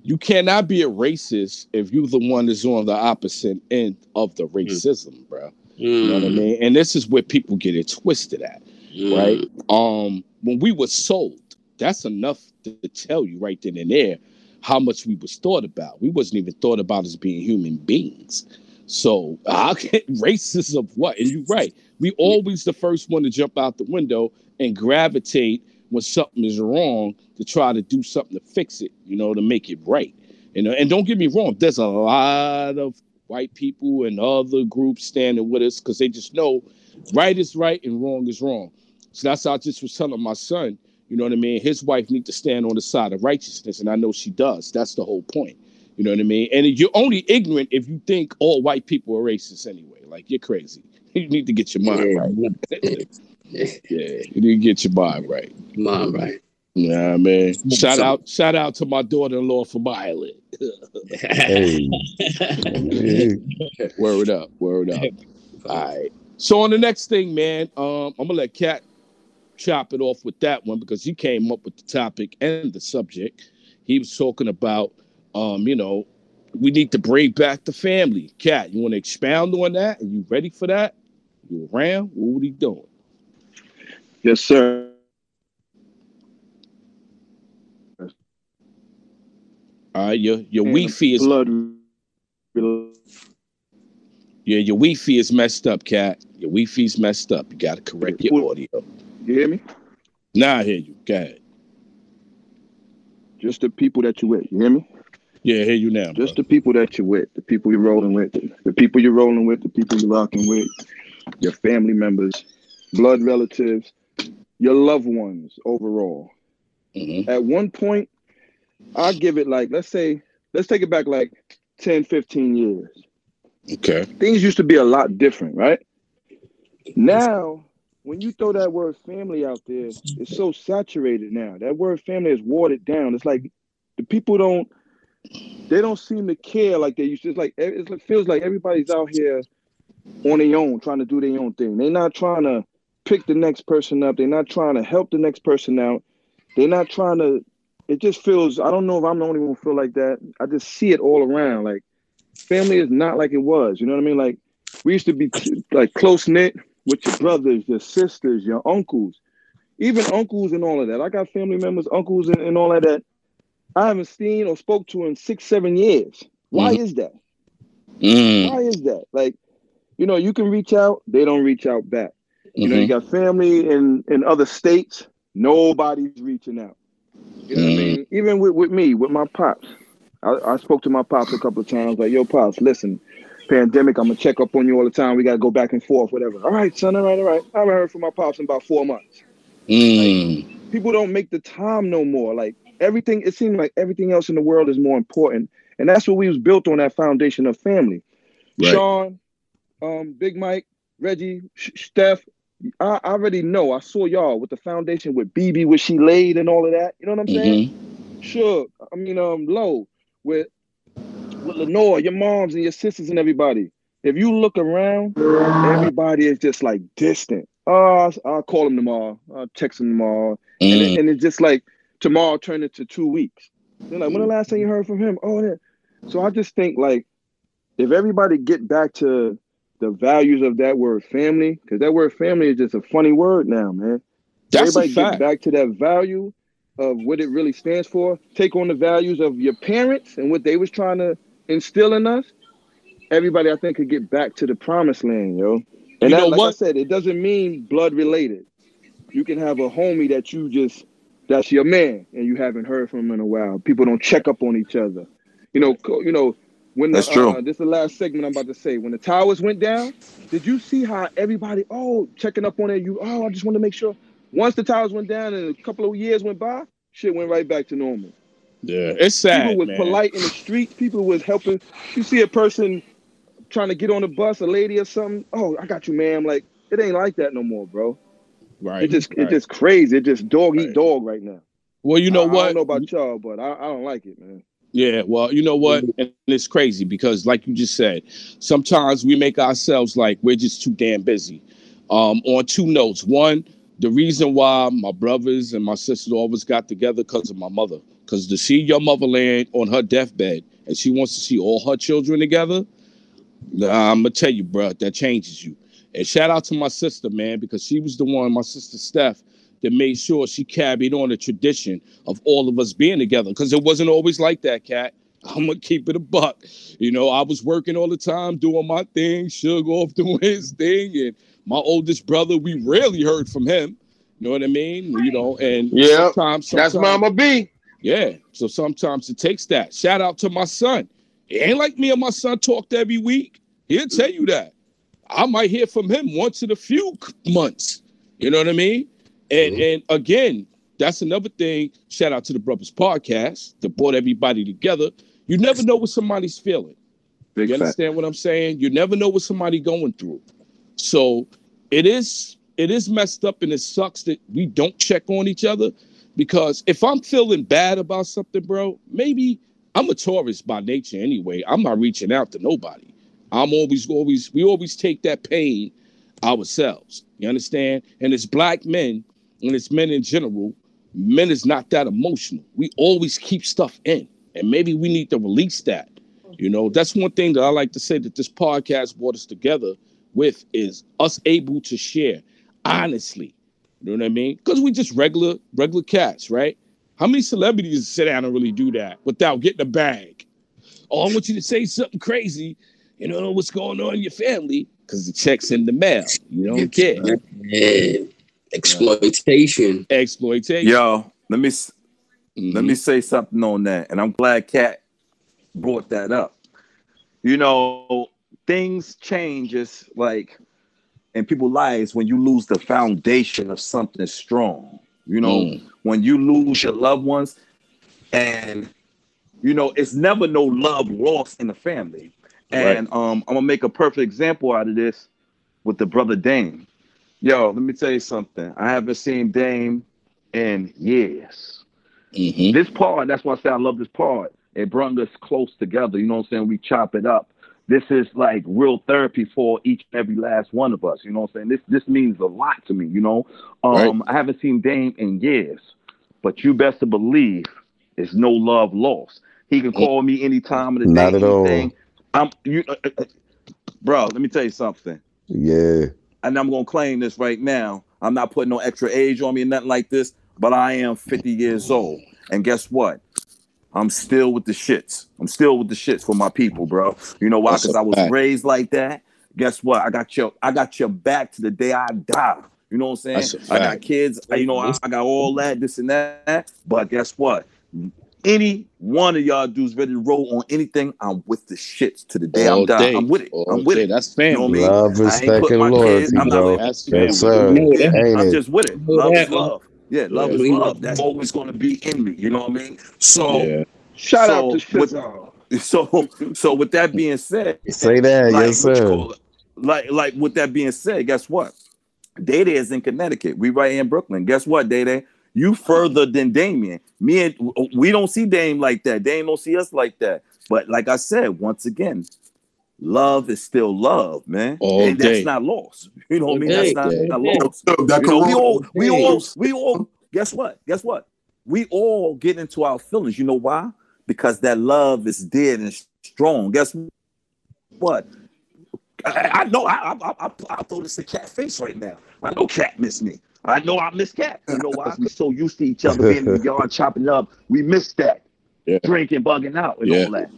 you cannot be a racist if you're the one that's on the opposite end of the racism, bro. You know what I Mm, mean? And this is where people get it twisted at, mm. right? Um, when we were sold, that's enough to tell you right then and there how much we was thought about. We wasn't even thought about as being human beings. So how can racist of what? And you're right. We always the first one to jump out the window and gravitate when something is wrong to try to do something to fix it, you know, to make it right. You know, and don't get me wrong, there's a lot of white people and other groups standing with us because they just know right is right and wrong is wrong. So that's how I just was telling my son, you know what I mean? His wife need to stand on the side of righteousness, and I know she does. That's the whole point. You know what I mean? And you're only ignorant if you think all white people are racist anyway. Like you're crazy. You need to get your mind right. yeah. Yeah, you need to get your mind right. Mom, right. Yeah, man. Shout So- out, shout out to my daughter-in-law for Ireland. Hey. Hey. Word up, word up. All right. So on the next thing, man, um, I'm gonna let Cat chop it off with that one because he came up with the topic and the subject. He was talking about, um, you know, we need to bring back the family. Cat, you want to expound on that? Are you ready for that? You around? What are you doing? Yes, sir. All right, your your And Wi-Fi is blood. yeah, your Wi-Fi is messed up, Cat. Your Wi-Fi's messed up. You gotta correct your audio. You hear me? Now I hear you. Go ahead. Just the people that you with. You hear me? Yeah, I hear you now. Just the people that you're with, the people you're rolling with, the people you're rolling with, the people you're rocking with, your family members, blood relatives, your loved ones overall. Mhm. At one point, I give it like, let's say, let's take it back like 10, 15 years. Okay. Things used to be a lot different, right? Now, when you throw that word family out there, it's so saturated now. That word family is watered down. It's like the people don't they don't seem to care like they used to. It's like it feels like everybody's out here on their own, trying to do their own thing. They're not trying to pick the next person up. They're not trying to help the next person out. They're not trying to. It just feels. I don't know if I'm the only one feel like that. I just see it all around. Like family is not like it was. You know what I mean? Like we used to be like close knit with your brothers, your sisters, your uncles, even uncles and all of that. I got family members, uncles, and, and all of that. I haven't seen or spoke to in six, seven years. Why Mhm. is that? Mm. Why is that? Like, you know, you can reach out, they don't reach out back. You know, you Mhm. got family in in other states, nobody's reaching out. You know what I Mm. mean? Even with, with me, with my pops. I, I spoke to my pops a couple of times, like, yo, pops, listen, pandemic, I'm gonna check up on you all the time. We gotta go back and forth, whatever. All right, son, all right, all right. I haven't heard from my pops in about four months. Mm. People don't make the time no more. Like everything, it seems like everything else in the world is more important. And that's what we was built on that foundation of family. Right. Sean, um, Big Mike, Reggie, Steph. I, already know. I saw y'all with the foundation with BB, where she laid and all of that. You know what I'm saying? Mhm. Sure. I mean, um, Low with with Lenore, your moms and your sisters and everybody. If you look around, everybody is just like distant. Oh, I'll, call them tomorrow. I'll text them tomorrow, and, Mm. it, and it's just like tomorrow turned into two weeks. They're like, when the last time you heard from him? Oh, yeah. So I just think like if everybody get back to the values of that word family, because that word family is just a funny word now, man. That's everybody get back to that value of what it really stands for. Take on the values of your parents and what they was trying to instill in us. Everybody, I think, could get back to the promised land, yo. And You that, know like I said, it doesn't mean blood related. You can have a homie that you just that's your man, and you haven't heard from him in a while. People don't check up on each other. You know, you know when the, That's true. Uh, this is the last segment I'm about to say. When the towers went down, did you see how everybody oh checking up on it? You oh I just want to make sure. Once the towers went down and a couple of years went by, shit went right back to normal. Yeah, it's sad, people was man. polite in the streets. People was helping. You see a person trying to get on the bus, a lady or something. Oh, I got you, ma'am. Like it ain't like that no more, bro. Right. It just right. it just crazy. It just dog eat Right. dog right now. Well, you know I, I don't know about y'all, but I, I don't like it, man. Yeah, well, you know what? And it's crazy because, like you just said, sometimes we make ourselves like we're just too damn busy. Um, on two notes. One, the reason why my brothers and my sisters always got together because of my mother. Because to see your motherland on her deathbed and she wants to see all her children together, I'm gonna tell you, bro, that changes you. And shout out to my sister, man, because she was the one, my sister Steph, that made sure she carried on the tradition of all of us being together. Because it wasn't always like that, cat. I'm gonna keep it a buck. You know, I was working all the time, doing my thing, Suge off doing his thing, and my oldest brother, we rarely heard from him. You know what I mean? You know, and Yeah, sometimes, That's Mama B. yeah. So sometimes it takes that. Shout out to my son. It ain't like me and my son talked every week. He'll tell you that. I might hear from him once in a few months. You know what I mean? And and again, that's another thing. Shout out to the Brothers Podcast that brought everybody together. You never know what somebody's feeling. Big you fact. understand what I'm saying? You never know what somebody going through. So it is it is messed up and it sucks that we don't check on each other because if I'm feeling bad about something, bro, maybe I'm a tourist by nature anyway. I'm not reaching out to nobody. I'm always always we always take that pain ourselves. You understand? And as black men, and it's men in general, men is not that emotional. We always keep stuff in, and maybe we need to release that. You know, that's one thing that I like to say that this podcast brought us together with is us able to share honestly. You know what I mean? Because we just regular, regular cats, right? How many celebrities sit down and really do that without getting a bag? Oh, I want you to say something crazy. You know what's going on in your family because the check's in the mail. You don't care. Yeah. Exploitation. Exploitation. Yo, let me s- let me say something on that, and I'm glad Cat brought that up. You know, things changes like in people's lives when you lose the foundation of something strong. You know, Mm. when you lose your loved ones, and you know, it's never no love lost in the family. And um, I'm gonna make a perfect example out of this with the brother Dame. Yo, let me tell you something. I haven't seen Dame in years. Mm-hmm. This part, that's why I say I love this part. It brought us close together. You know what I'm saying? We chop it up. This is like real therapy for each and every last one of us. You know what I'm saying? This this means a lot to me. You know, um, I haven't seen Dame in years, but you best to believe it's no love lost. He can call me any time of the Not day. at all. anything. I'm you, uh, uh, uh, bro. Let me tell you something Yeah. And I'm gonna claim this right now. I'm not putting no extra age on me or nothing like this, but I am 50 years old. And guess what? I'm still with the shits. I'm still with the shits for my people, bro. You know why? Because I was fact. raised like that. Guess what? I got your I got your back to the day I die. You know what I'm saying? I got kids. I- You know, I, I got all that, this and that. But guess what? Any one of y'all dudes ready to roll on anything, I'm with the shits to the day All I'm done. day. I'm with it. All I'm with day. it. That's You know what I mean? Love, I ain't respect, and loyalty. I'm not bro. letting That's Yes, sir. yeah, I'm it? just with it. Love is love. Yeah, love is love. That's always going to be in me. You know what I mean? So, Yeah. Shout so out to with so so with that being said, Say that. like Yes, sir. Like like with that being said, guess what? Day Day is in Connecticut. We right here in Brooklyn. Guess what, Day Day? You further than Damien. Me and we don't see Dame like that. Dame don't see us like that. But like I said, once again, love is still love, man. All and that's not lost. You know what I mean? That's not, not lost. Yo, that You know, we all, we all, we all. Guess what? Guess what? We all get into our feelings. You know why? Because that love is dead and strong. Guess what? I, I know. I, I, I, I, I throw this to cat face right now. I know cat miss me. I know I miss cat. You know why? We're so used to each other being in the yard chopping up. We miss that. Yeah. Drinking, bugging out, and Yeah. all that.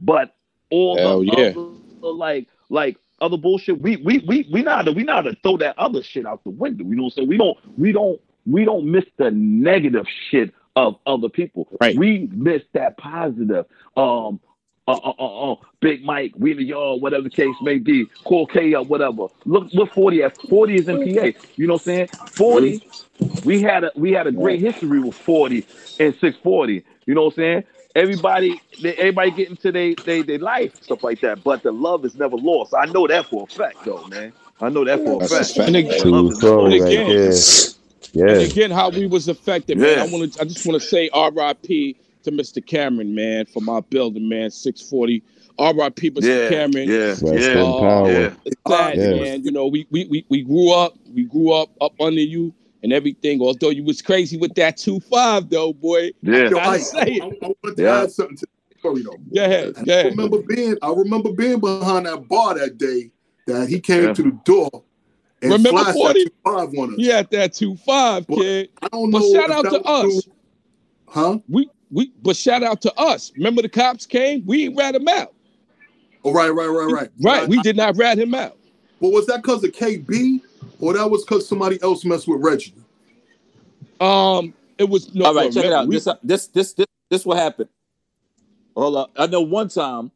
But all Hell the yeah. other, like like other bullshit, we we we we not we not to throw that other shit out the window. You know what I'm saying? We don't we don't we don't miss the negative shit of other people. Right. We miss that positive. Um uh, uh, uh, uh, Big Mike, we in the yard, whatever the case may be, call K up, whatever. Look, look, 40 at 40 is in PA. You know what I'm saying? 40, we had a we had a great history with 40 and 640. You know what I'm saying? Everybody, they, everybody get into their they, they life, stuff like that. But the love is never lost. I know that for a fact, though, man. I know that for a That's a fact. fact. And again- Love True is never story And right again- there. And again, how we was affected, man. I want to. I just want to say R.I.P. to Mr. Cameron, man, for my building, man. Six forty. R.I.P. Mr. Yeah, Cameron. yeah, yeah, in power. yeah. It's sad, Yeah. man. You know, we, we we we grew up. We grew up up under you and everything. Although you was crazy with that two five, though, boy. Yeah. Yo, Gotta I, say it. I, I want to Yeah. add something to the story though. Go ahead. Go I remember being I remember being behind that bar that day that he came Yeah. to the door and Remember flashed 40? that two five on us. Yeah, that two five, But- kid. I don't But know. shout out to us. true. Huh? We we but shout out to us. Remember the cops came? We ain't rat him out. Oh, right, right, right, right. Right. I- We did not rat him out. But was that because of KB or that was because somebody else messed with Reggie? Um, it was no. All right, no, check it out. we- This, this, this, this, this what happened. Hold up. I know one time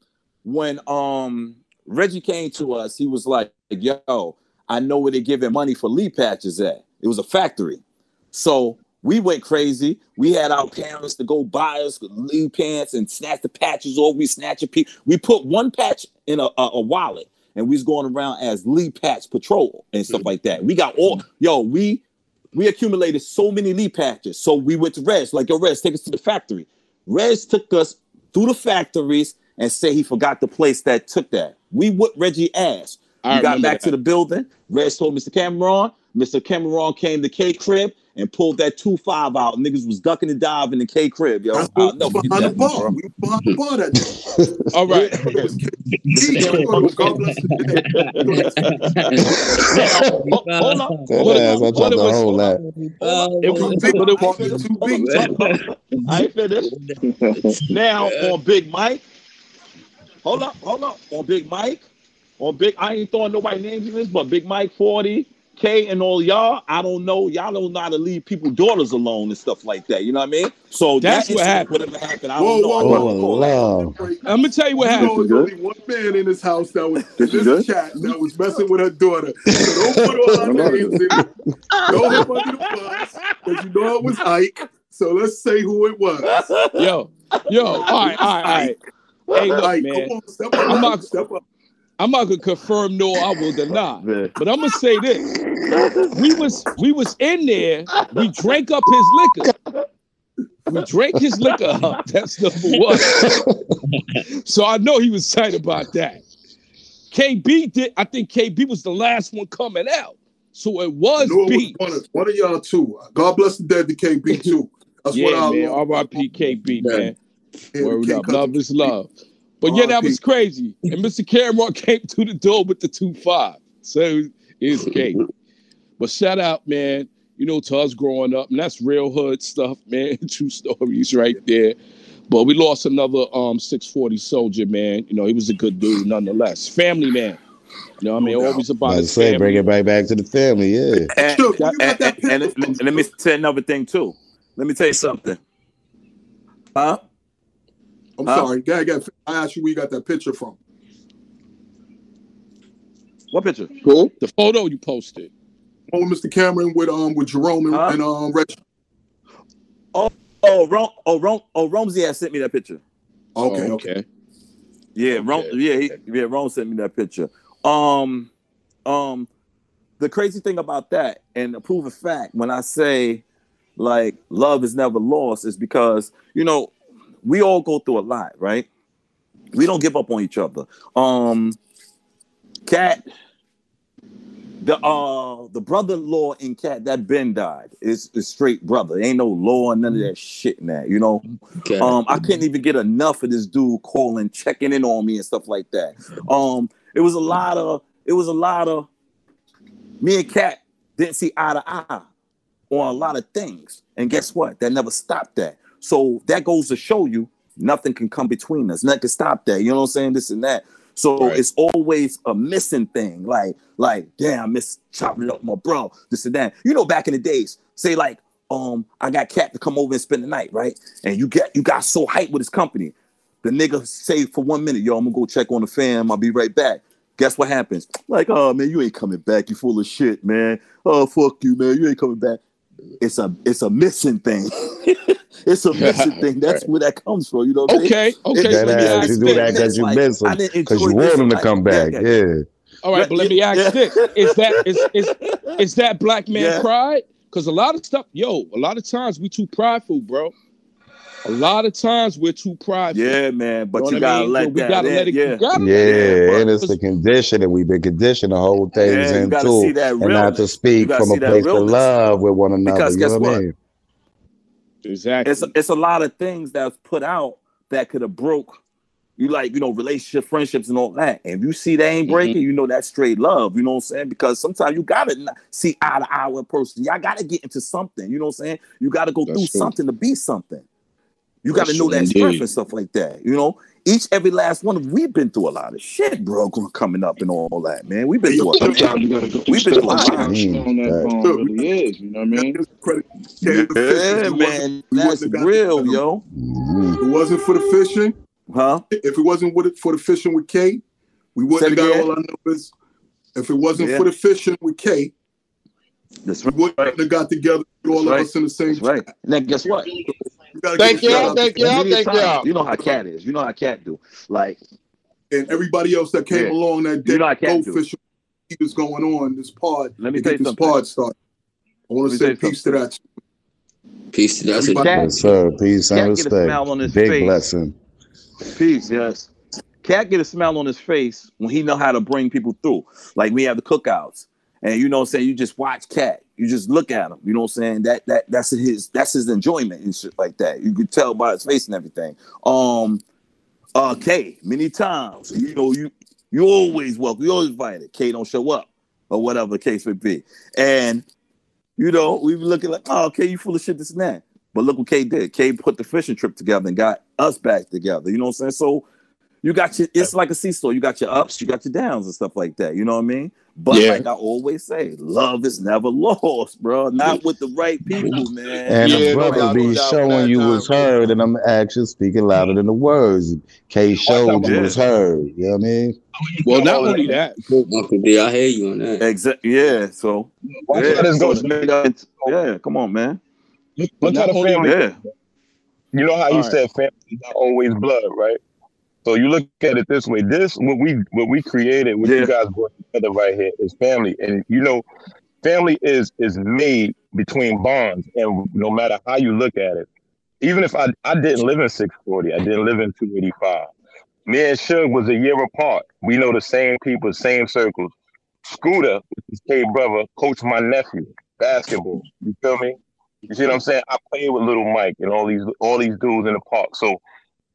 when um Reggie came to us, he was like, "Yo, I know where they're giving money for Lee patches at. It was a factory." So we went crazy. We had our parents to go buy us Lee pants and snatch the patches off. We snatch a piece. We put one patch in a, a, a wallet, and we was going around as Lee patch patrol and stuff like that. We got all mm-hmm. yo. We we accumulated so many Lee patches. So we went to Rez, like, yo, Rez, take us to the factory. Rez took us through the factories and said he forgot the place that took that. We whipped Reggie ass. I we got back that. to the building. Rez told Mr. Cameron. Mr. Cameron came to K crib and pulled that two five out. Niggas was ducking and diving in the K crib, yo. That's I'll what never was behind the that, bar. We were behind the bar that day. All right. It was KD. God bless the Now, ho- hold up. That What it ass, I was, tried what it to was, hold that. it was, Big but it part was, of two beats. I ain't finished. Now on Big Mike, hold up, hold up. On Big Mike, on Big, I ain't throwing nobody names in this, but Big Mike 40, K and all y'all, I don't know. Y'all don't know how to leave people daughters alone and stuff like that. You know what I mean? So That's that what happened. Whatever happened, I Whoa, don't know. I whoa, don't Oh, recall that. wow. I'm gonna tell you what You happened. know, there's only one man in this house that was This this good? chat that was messing with her daughter. So don't put all our names in it. Throw him under the bus because you know it was Ike. So let's say who it was. Yo, yo, all right, all right, all right. Hey, look, Ike, man. come on, step up. I'm not- step up. I'm not gonna confirm nor I will deny. Man. But I'm gonna say this: we was we was in there. We drank up his liquor. We drank his liquor up. That's number one. so I know he was excited about that. KB did. I think KB was the last one coming out. So it was knew it was one of, y'all too. God bless the dead to KB too. That's what I man. love. R.I.P. KB, man. Yeah, Word up. Love is love. But yeah, that was crazy. And Mr. Cameron came through the door with the two five. So it's cake. But shout out, man. You know, to us growing up, and that's real hood stuff, man. True stories right there. But we lost another um 640 soldier, man. You know, he was a good dude nonetheless. Family man. You know, what I mean, No always about I his say, bring family. it right back to the family. Yeah. And, Sure, where you got and, and, and, and let me say another thing too. Let me tell you something. Huh? I'm Huh? sorry. Go ahead, go ahead. I asked you where you got that picture from. What picture? Cool. The photo you posted. Oh, Mr. Cameron with um with Jerome and, Huh? and um Reg. Oh, Rom, oh, Rom, oh, Romsey had sent me that picture. Okay, Oh, okay. Yeah, Rom, Okay. yeah, he, yeah, Rom sent me that picture. Um, um, the crazy thing about that, and to prove a fact, when I say like love is never lost, is because you know we all go through a lot, right? We don't give up on each other. Um, Cat, the uh the brother-in-law in Cat that Ben died is is straight brother. Ain't no law and none of that shit in that, you know. Okay. Um, I couldn't even get enough of this dude calling, checking in on me and stuff like that. Um, it was a lot of, it was a lot of, me and Cat didn't see eye to eye on a lot of things, and guess what? That never stopped that. So that goes to show you nothing can come between us. Nothing can stop that. You know what I'm saying? This and that. So Right. it's always a missing thing. Like, like, damn, I miss chopping up my bro. This and that. You know, back in the days, say like, um, I got Cat to come over and spend the night, right? And you get you got so hyped with his company. The nigga say for one minute, yo, I'm gonna go check on the fam. I'll be right back. Guess what happens? Like, oh man, you ain't coming back. You full of shit, man. Oh fuck you, man. You ain't coming back. It's a it's a missing thing. it's a missing thing. That's where that comes from. You know what I mean? Okay, okay. It's That let ass, you do that because you Like, miss I him. Because you want this him to come back. Yeah, Yeah. All right, but let me ask Yeah. this: Is that is is is that black man Yeah. pride? Because a lot of stuff, yo, a lot of times we too prideful, bro. A lot of times we're too prideful. Yeah, man. But know you gotta mean? let But we that gotta in. let it. Yeah. We gotta Yeah, let it. Yeah, and it's the conditioning. We've been conditioned to hold things Yeah, you gotta too, see that and not to speak from a see that place of love with one another. Because You know guess what I what? mean? Exactly. it's it's a lot of things that's put out that could have broke you like you know relationship friendships and all that and if you see they ain't Mhm. breaking you know that's straight love you know what i'm saying because sometimes you gotta see eye to eye with a person y'all gotta get into something you know what i'm saying you gotta go That's through true. something to be something you gotta know true that strength and stuff like that you know each every last one of we've been through a lot of shit bro coming up and all that man we've been through a lot Sometimes you gotta go we've been through a lot and see how that bone we really is. You know what I mean? credit. Gave yeah It wasn't, man that's wouldn't have got real yo mhm. If it wasn't for the fishing, huh if it wasn't with it for the fishing with Kate, we wouldn't have got again. all our numbers. If it wasn't Yeah. for the fishing with K, that's we wouldn't have got together all That's of right. us in the same that's right chat. and then guess what We Thank give a shout y'all. Thank y'all. Thank y'all. you know how cat is. You know how cat do. Like, and everybody else that came Yeah. along that day. you know how Go cat do. fishing. was going on this pod Let me to get this something. pod started. I want to say tell you peace to that. Peace to that. Everybody- Cat, Yes, sir. Peace and cat get a respect. smile on his Big face. blessing. Peace, yes. Cat get a smile on his face when he know how to bring people through. Like we have the cookouts, and you know what I'm saying, you just watch cat. You just look at him. You know what I'm saying? That that that's his that's his enjoyment and shit like that. You could tell by his face and everything. Um uh K, many times. You know, you you always welcome, you always invited. K don't show up or whatever the case may be. And you know, we were looking like, oh, K, you full of shit, this and that. But look what K did. K put the fishing trip together and got us back together. You know what I'm saying? So you got your it's like a seesaw. You got your ups, you got your downs and stuff like that. You know what I mean? But Yeah. like I always say, love is never lost, bro. Not with the right people, man. And Yeah, the brother doubt, be showing you was bro. heard, and I'm actions speaking louder than the words. K showed you was heard. You know what I mean? Well, not only that, Uncle D, I hear you on that. Exactly. Yeah. So yeah. so goes. the nigga- yeah. Come on, man. Look, but look how the family. Yeah. You know how you All right. said family is not always blood, right? So you look at it this way. This what we what we created, what Yeah. you guys brought together right here is family. And you know, family is is made between bonds. And no matter how you look at it, even if I I didn't live in 640, I didn't live in 285. Me and Suge was a year apart. We know the same people, same circles. Scooter, which is K brother, coached my nephew basketball. You feel me? You see what I'm saying? I played with little Mike and all these all these dudes in the park. So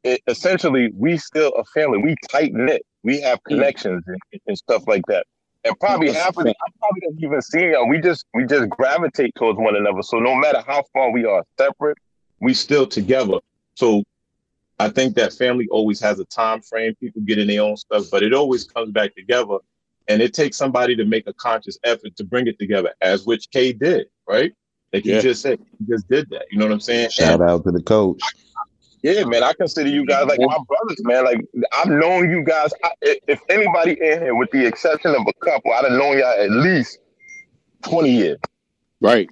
it, essentially, we still a family. We tight knit. We have connections and, and stuff like that. And probably half of it, I probably don't even see y'all. We just we just gravitate towards one another. So no matter how far we are separate, we still together. So I think that family always has a time frame. People get in their own stuff, but it always comes back together. And it takes somebody to make a conscious effort to bring it together, as which K did, right? Like you just said, he just did that. You know what I'm saying? Shout out to the coach. Yeah, man, I consider you guys like my brothers, man. Like I've known you guys. I, if if anybody in here, with the exception of a couple, I'd have known y'all at least twenty years. right?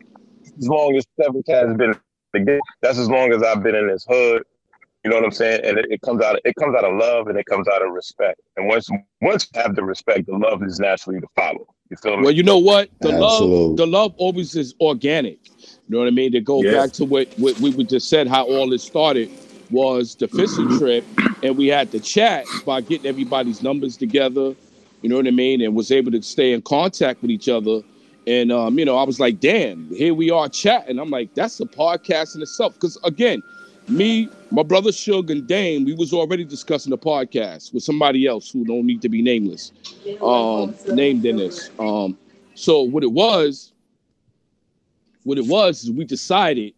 As long as Seven Cat has been the game, that's as long as I've been in this hood. You know what I'm saying? And it, it comes out. It comes out of love, and it comes out of respect. And once once you have the respect, the love is naturally to follow. You feel me? Well, you know what? The love, the love always is organic. You know what I mean? To go Yes. back to what, what we just said, how all this started was the fishing trip, and we had to chat by getting everybody's numbers together. You know what I mean? And was able to stay in contact with each other. And um, you know, I was like, damn, here we are chatting. I'm like, that's a podcast in itself. Because again, me, my brother Suge and Dame, we was already discussing a podcast with somebody else who don't need to be nameless, um, named in this. Um, so what it was, what it was is we decided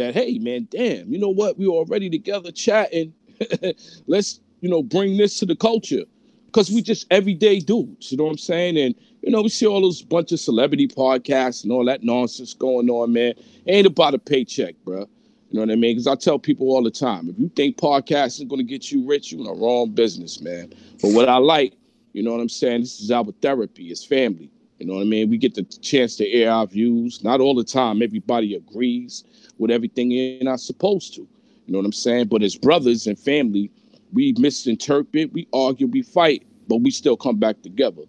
that, hey man, damn, you know what? We were already together chatting. Let's, you know, bring this to the culture. Cause we just everyday dudes, you know what I'm saying? And you know, we see all those bunch of celebrity podcasts and all that nonsense going on, man. Ain't about a paycheck, bro. You know what I mean? Because I tell people all the time, if you think podcasting is going to get you rich, you're in the wrong business, man. But what I like, you know what I'm saying? This is our therapy. It's family. You know what I mean? We get the chance to air our views. Not all the time. Everybody agrees with everything you're not supposed to. You know what I'm saying? But as brothers and family, we misinterpret, we argue, we fight, but we still come back together.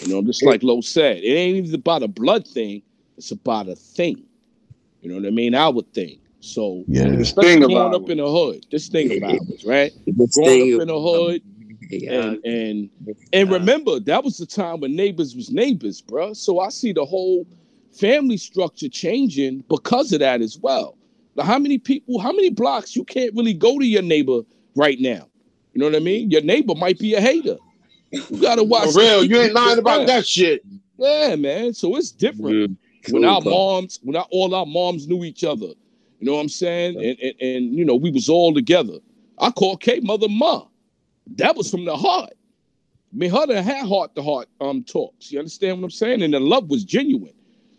You know, just like Lo said, it ain't even about a blood thing. It's about a thing. You know what I mean? Our thing. So, Yeah. especially thing growing about up in the hood, this thing about us, right? This Growing thing- up in the hood, and and and remember that was the time when neighbors was neighbors, bruh. So I see the whole family structure changing because of that as well. Now, how many people, how many blocks you can't really go to your neighbor right now? You know what I mean? Your neighbor might be a hater. You gotta watch. For real, you ain't lying about that shit. Yeah, man. So it's different when our bro. moms, when our, all our moms knew each other. You know what I'm saying? And, and and you know we was all together. I call K mother ma. That was from the heart. I mean, her and had heart to heart um talks. You understand what I'm saying? And the love was genuine.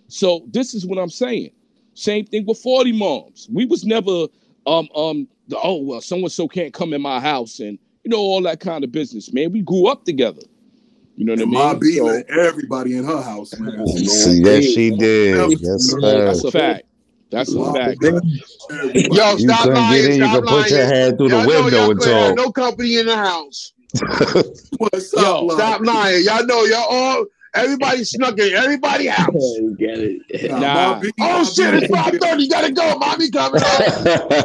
So this is what I'm saying. Same thing with 40 moms. We was never um um the, oh well, someone so can't come in my house and you know all that kind of business, man. We grew up together. You know what And I my mean? B So- let everybody in her house, man. See, yes, she did. Yes, sir. That's a fact. That's a fact. B let. Yo, You stop couldn't lying. get in, you stop could put your lying. head through the Y'all know window y'all and talk. no company in the house. What's Yo, up. Stop lying. Y'all know y'all all everybody snuck in everybody house. You get it. Nah, Nah. Oh, B, Oh shit, B- it's 530. Gotta go. Mommy coming.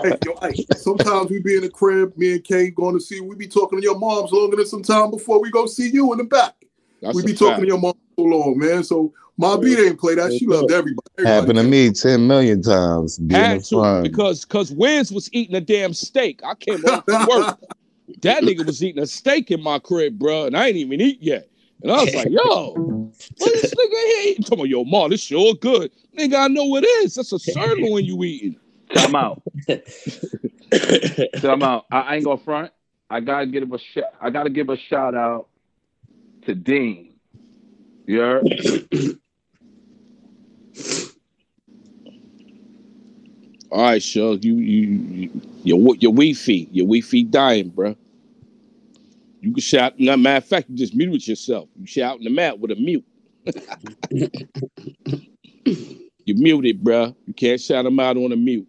Hey, yo, hey, sometimes we be in the crib, me and Kay going to see. We be talking to your moms longer than some time before we go see you in the back. That's we be talking fact. to your mom so long, man. So my B didn't play that. She loved everybody. everybody Happened to me ten million times. Being Had to front. because because Wiz was eating a damn steak. I came home from work. That nigga was eating a steak in my crib, bro, and I ain't even eat yet. And I was like, yo, what this nigga here eating? Talking about, yo, ma, this sure good. Nigga, I know what it is. That's a sirloin you eating. I'm out. so I'm out. I, I ain't gonna front. I gotta give a sh- I gotta give a shout out to Dean. You heard? All right, sure. You you, you your your Wi-Fi, your Wi-Fi dying, bro. You can shout. No, matter of fact, you just muted yourself. You shout in the mat with a mute. you muted, bro. You can't shout them out on a mute.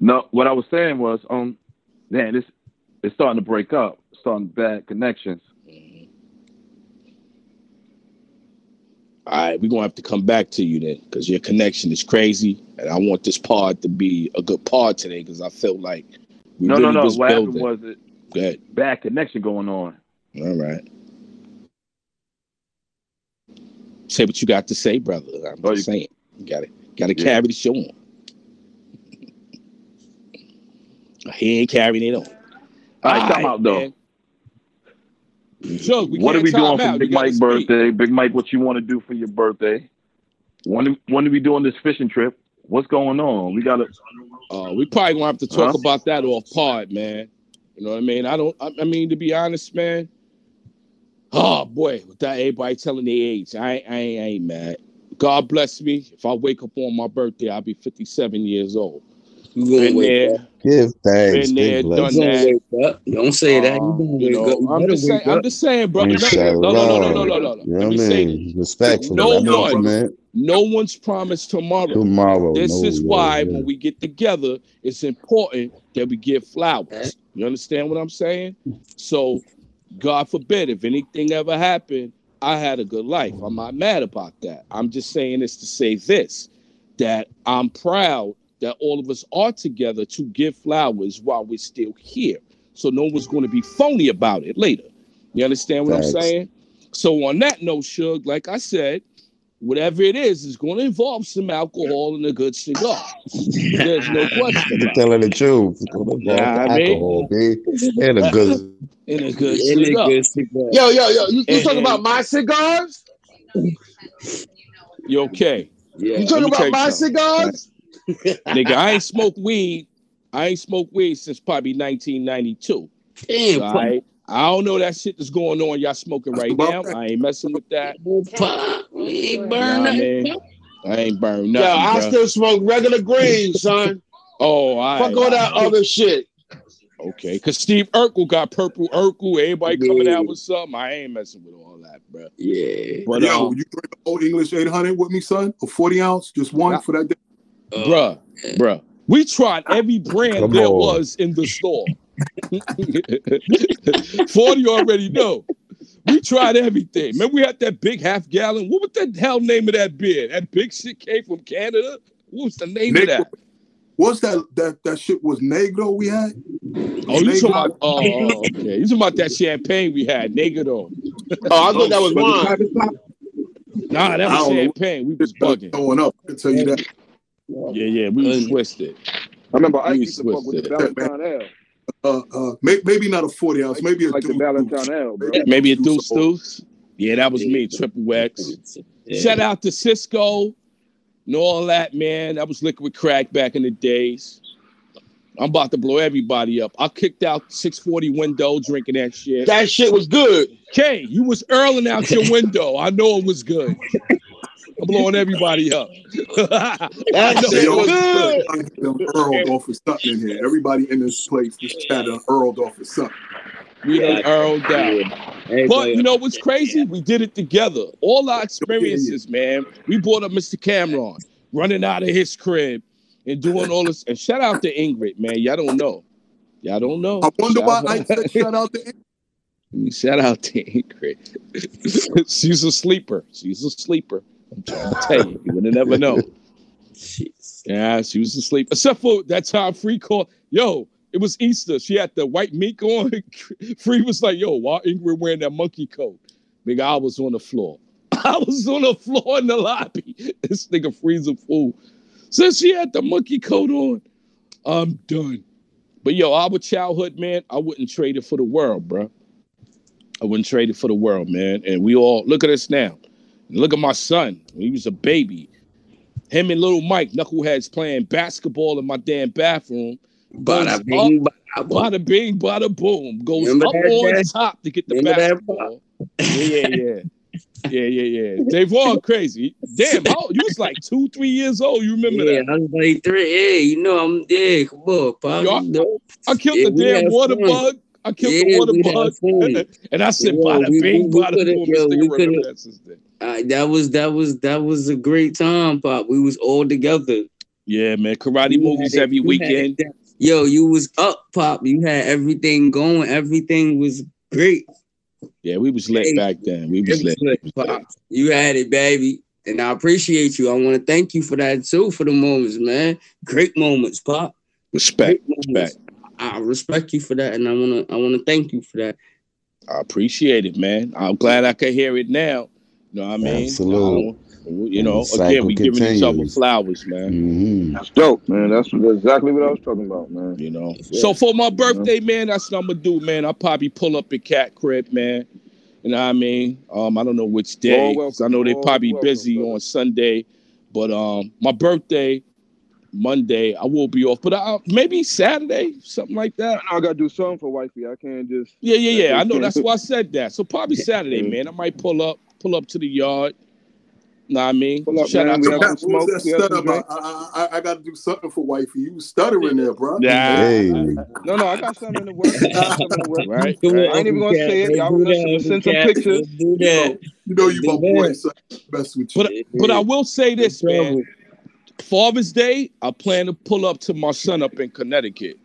No, what I was saying was, um, man, this it's starting to break up, starting bad connections. All right, we're gonna have to come back to you then, because your connection is crazy, and I want this pod to be a good pod today, because I felt like we No, really no, no. was What happened was it bad connection going on. All right. Say what you got to say, brother. I'm Oh, just you- saying. You gotta gotta Yeah. carry the show on. He ain't carrying it on. All right, time out though. man. Sure, we what are we doing time for out. Big You Mike's birthday? Big Mike, what you want to do for your birthday? When when are we doing this fishing trip? What's going on? We gotta. Uh, we probably gonna have to talk Huh? about that off part, man. You know what I mean? I don't. I, I mean, to be honest, man. Oh boy, without everybody telling their age, I, ain't- I, I ain't mad. God bless me. If I wake up on my birthday, I'll be 57 years old. You gonna Been wake there, up. Give thanks. been there, done blessings. You that. wake up. Don't say that. You Uh, gonna you wake know, up. You I'm just saying. I'm just saying, bro. No, no, no, no, no, no, no, no, no. You know Let what me I say mean? Respectfully. No I'm one- intimate. No one's promised tomorrow. Tomorrow. This no, is yeah, why yeah. when we get together, it's important that we give flowers. You understand what I'm saying? So, God forbid, if anything ever happened, I had a good life. I'm not mad about that. I'm just saying this to say this that I'm proud that all of us are together to give flowers while we're still here. So, no one's going to be phony about it later. You understand what I'm saying? So, on that note, Shug, like I said, whatever it is, is going to involve some alcohol and a good cigar. There's no question You're about it. telling the truth. It's gonna involve Yeah, I mean- alcohol, B. And a good And a good And a cigar. good cigar. Yo, yo, yo, you, you And- talking about my cigars? You okay? You talking about my something. cigars? Nigga, I ain't smoked weed. I ain't smoked weed since probably 1992. Damn, All right. I don't know that shit that's going on. Y'all smoking right now. I ain't messing with that. Pop. We ain't You know burn what I nothing. mean? I ain't burned Yo, nothing. I bruh. still smoke regular green, son. oh, all Fuck all that other shit. Okay, because Steve Urkel got purple Urkel. Everybody coming out with something. I ain't messing with all that, bro. Yeah. But Yo, um, you drink the Olde English 800 with me, son? A 40 ounce, just one Nah. for that day. Uh, bruh, bruh, we tried every brand there on. was in the store. Forty already know. We tried everything. Remember, we had that big half gallon. What was the hell name of that beer? That big shit came from Canada. What was the name of that? What's that? That that shit was Negro we had. Oh, you talking Negro. about? Oh, okay. You talking about that champagne we had, Negro? Oh, I thought that was Was it wine. Nah, that was don't know. champagne. We was bugging. throwing up. I can tell you that. Yeah, yeah, we was twisted. I remember I used to fuck with the twisted. Ballantine Ale. Uh, uh, may, maybe not a 40 ounce, maybe a like the deuce. Ballantine Ale, bro. Maybe a deuce deuce. Yeah, that was me. Triple X. Shout out to Cisco and all that, man. That was liquid crack back in the days. I'm about to blow everybody up. I kicked out 640 window drinking that shit. That shit was good. K, you was earling out your window. I know it was good. I'm blowing everybody up. That shit was was good. good. I done earled off of something in here. Everybody in this place, this chat done earled off of something. We done earled out. But Everybody- you know what's crazy? We did it together. All our experiences, man. We brought up Mr. Cameron running out of his crib and doing all this. And shout out to Ingrid, man. Y'all don't know. Y'all don't know. I wonder Shout why out- I said shout out to Shout out to Ingrid. She's a sleeper. She's a sleeper. I'm trying to tell you. You would have never know. Jeez. Yeah, she was asleep. Except for that time Free called. Yo, it was Easter. She had the white meat on. Free was like, yo, why Ingrid wearing that monkey coat? Big I was on the floor. I was on the floor in the lobby. This nigga freezing fool. Since she had the monkey coat on, I'm done. But yo, our childhood, man, I wouldn't trade it for the world, bro. I wouldn't trade it for the world, man. And we all look at us now. Look at my son. He was a baby. Him and little Mike, knuckleheads playing basketball in my damn bathroom. Bada bing, up, bada boom. bada bing, bada boom. Goes Remember up on top to get the Remember basketball. Yeah, yeah, yeah. Yeah, yeah, yeah. Davon crazy. Damn, how, you was like two, three years old. You remember Yeah, that? I was like three. Yeah, you know I'm there. Come on, pop. Yo, know. I killed Yeah, the damn water fun. bug. I killed the water bug. and I said, Yo, bada we- bing, we- we bada boom. yo, This we nigga that since then. That was that was that was a great time, pop. We was all together. Yeah, man. Karate You movies had it- every weekend. it- Yo, you was up, pop. You had everything going. Everything was great. Yeah, we was lit back then. We was It lit. was lit, pop. You had it, baby. And I appreciate you. I want to thank you for that too, for the moments, man. Great moments, pop. Respect, moments. respect. I respect you for that, and I wanna I wanna thank you for that. I appreciate it, man. I'm glad I could hear it now. You know what I mean? Absolutely. You know, again, we giving each other flowers, man. hmm That's dope, man. That's exactly what I was talking about, man. You know. So for my birthday, man, that's what I'm gonna do, man. I'll probably pull up at Cat Crib, man. You know what I mean? Um, I don't know which day. All 'cause I know they probably welcome, busy brother. on Sunday, but um, my birthday, Monday, I will be off. But I, maybe Saturday, something like that. I know I gotta do something for wifey. I can't just Yeah, yeah, yeah. I know. That's why I said that. So probably Saturday, man. I might pull up, pull up to the yard. Know what I mean? Pull up, Shout man. out We to have my some What was smoke. that We have some stutter? drink. I, I, I, I got to do something for wifey. You was stuttering there, bro. Yeah. Hey, No, no, I got something in the works. I something in the. Right. Right. I ain't even gonna say it. Y'all Let's gonna send Uncle some pictures. Let's You know, you know you my boy, so I mess with you. But but I will say this, man. Father's Day, I plan to pull up to my son up in Connecticut.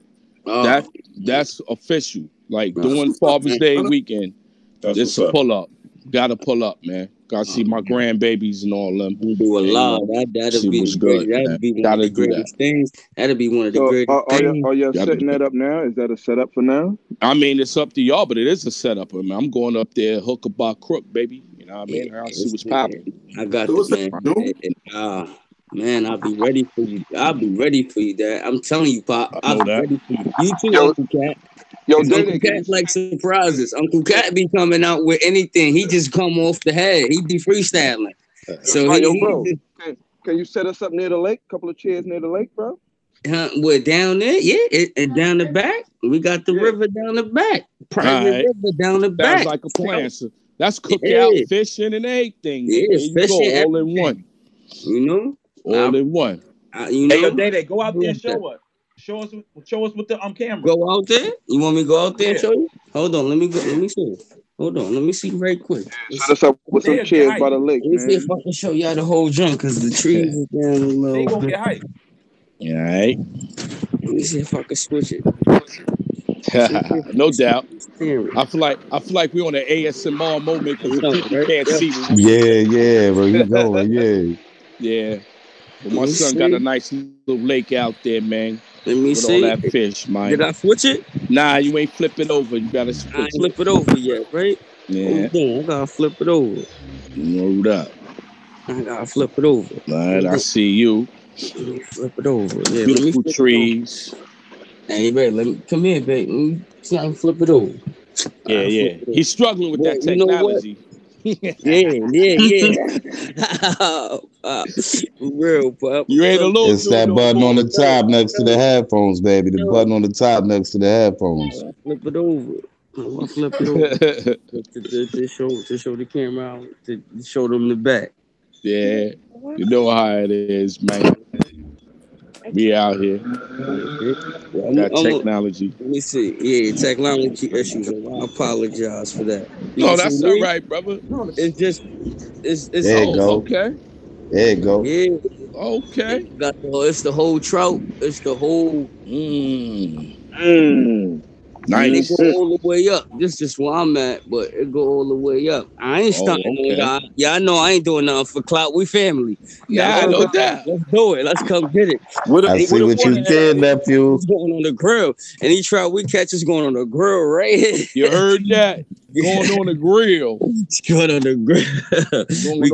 Oh, That that's official. Like doing Father's. Day weekend. That's It's what's a up. pull up. Gotta pull up, man. Gotta see my grandbabies and all them. we do a lot. uh, That that'll see be the great, good, that'll be one Gotta of the do that. greatest things. That'll be one of the So greatest are, are, things. you, are you Gotta setting that up now? Is that a setup for now? I mean, it's up to y'all, but it is a setup. I mean, I'm going up there, hook about crook, baby. You know what I mean? I'll see what's popping. I got So what's this, man. June? Uh, man, I'll be ready for you. I'll be ready for you, Dad. I'm telling you, Pop. I know I'll be that. ready for you. You too, Yo, Uncle Cat. Yo, 'Cause Day Uncle Day, can Cat like surprises. Uncle Cat be coming out with anything. He just come off the head. He be freestyling. Uh, so Right, he, yo, he bro. just, can, can you set us up near the lake? A couple of chairs near the lake, bro? huh, what down there? Yeah, it, it down the back. We got the Yeah. river down the back. Private Alright. river down the Sounds back. like a plan. So that's cookout, Yeah. fishing, and everything. Yeah, there you go, fishing, all in one. You know, All in one. I, you Hey, yo, know. Day Day, go out there and show us. Show us, show us with the um camera. Go out there. You want me to go out there and show you? Hold on, let me go. Let me see. Hold on, let me see right quick. Let's Set us up with some chairs by the lake, Let me see man. if I can show y'all the whole junk because the trees is down a They little gonna get hype. All right. Let me see if I can switch it. no doubt. I feel like I feel like we're on an ASMR moment because the No, people right? can't Yeah. see me. yeah, yeah, bro. You going? Yeah. Yeah. But my son see. got a nice little lake out there, man. Let me With see. that fish, man. Did I switch it? Nah, you ain't flip it over. You gotta I ain't flip it over yet, right? Oh, yeah. Hold on, I gotta flip it over. Load up. I gotta flip it over. All right, I see you. Flip it over. Yeah, Beautiful it over. trees. Hey, babe, let me come here, babe. Let me see how flip it over. Yeah, yeah. He's struggling with Boy, that you know what? Yeah, yeah, yeah. uh, real, pup. You ain't alone. It's that button on the top next to the headphones, baby. The button on the top next to the headphones. Flip it over. I'm gonna flip it over to, to, to show to show the camera out to show them the back. yeah, you know how it is, man. We out here. I'm, Got I'm- technology. let me see. Yeah, technology issues. I apologize for that. You No, that's all right, all me? brother. It's just it's it's There you go. okay. There you go. yeah. Okay. Got the it's the whole trout. It's the whole Mm, Mm. And nice. it go mm-hmm. all the way up. This is just where I'm at, but it go all the way up. I ain't Oh, stunting okay. y'all. Y'all know I ain't doing nothing for clout. We family. Yeah, I know that. Let's do it. Let's come get it. With a, I with see what you water did, nephew. Going on the grill. And he trout we catch is going on the grill right here. You heard that? going on the grill. It's good on the grill.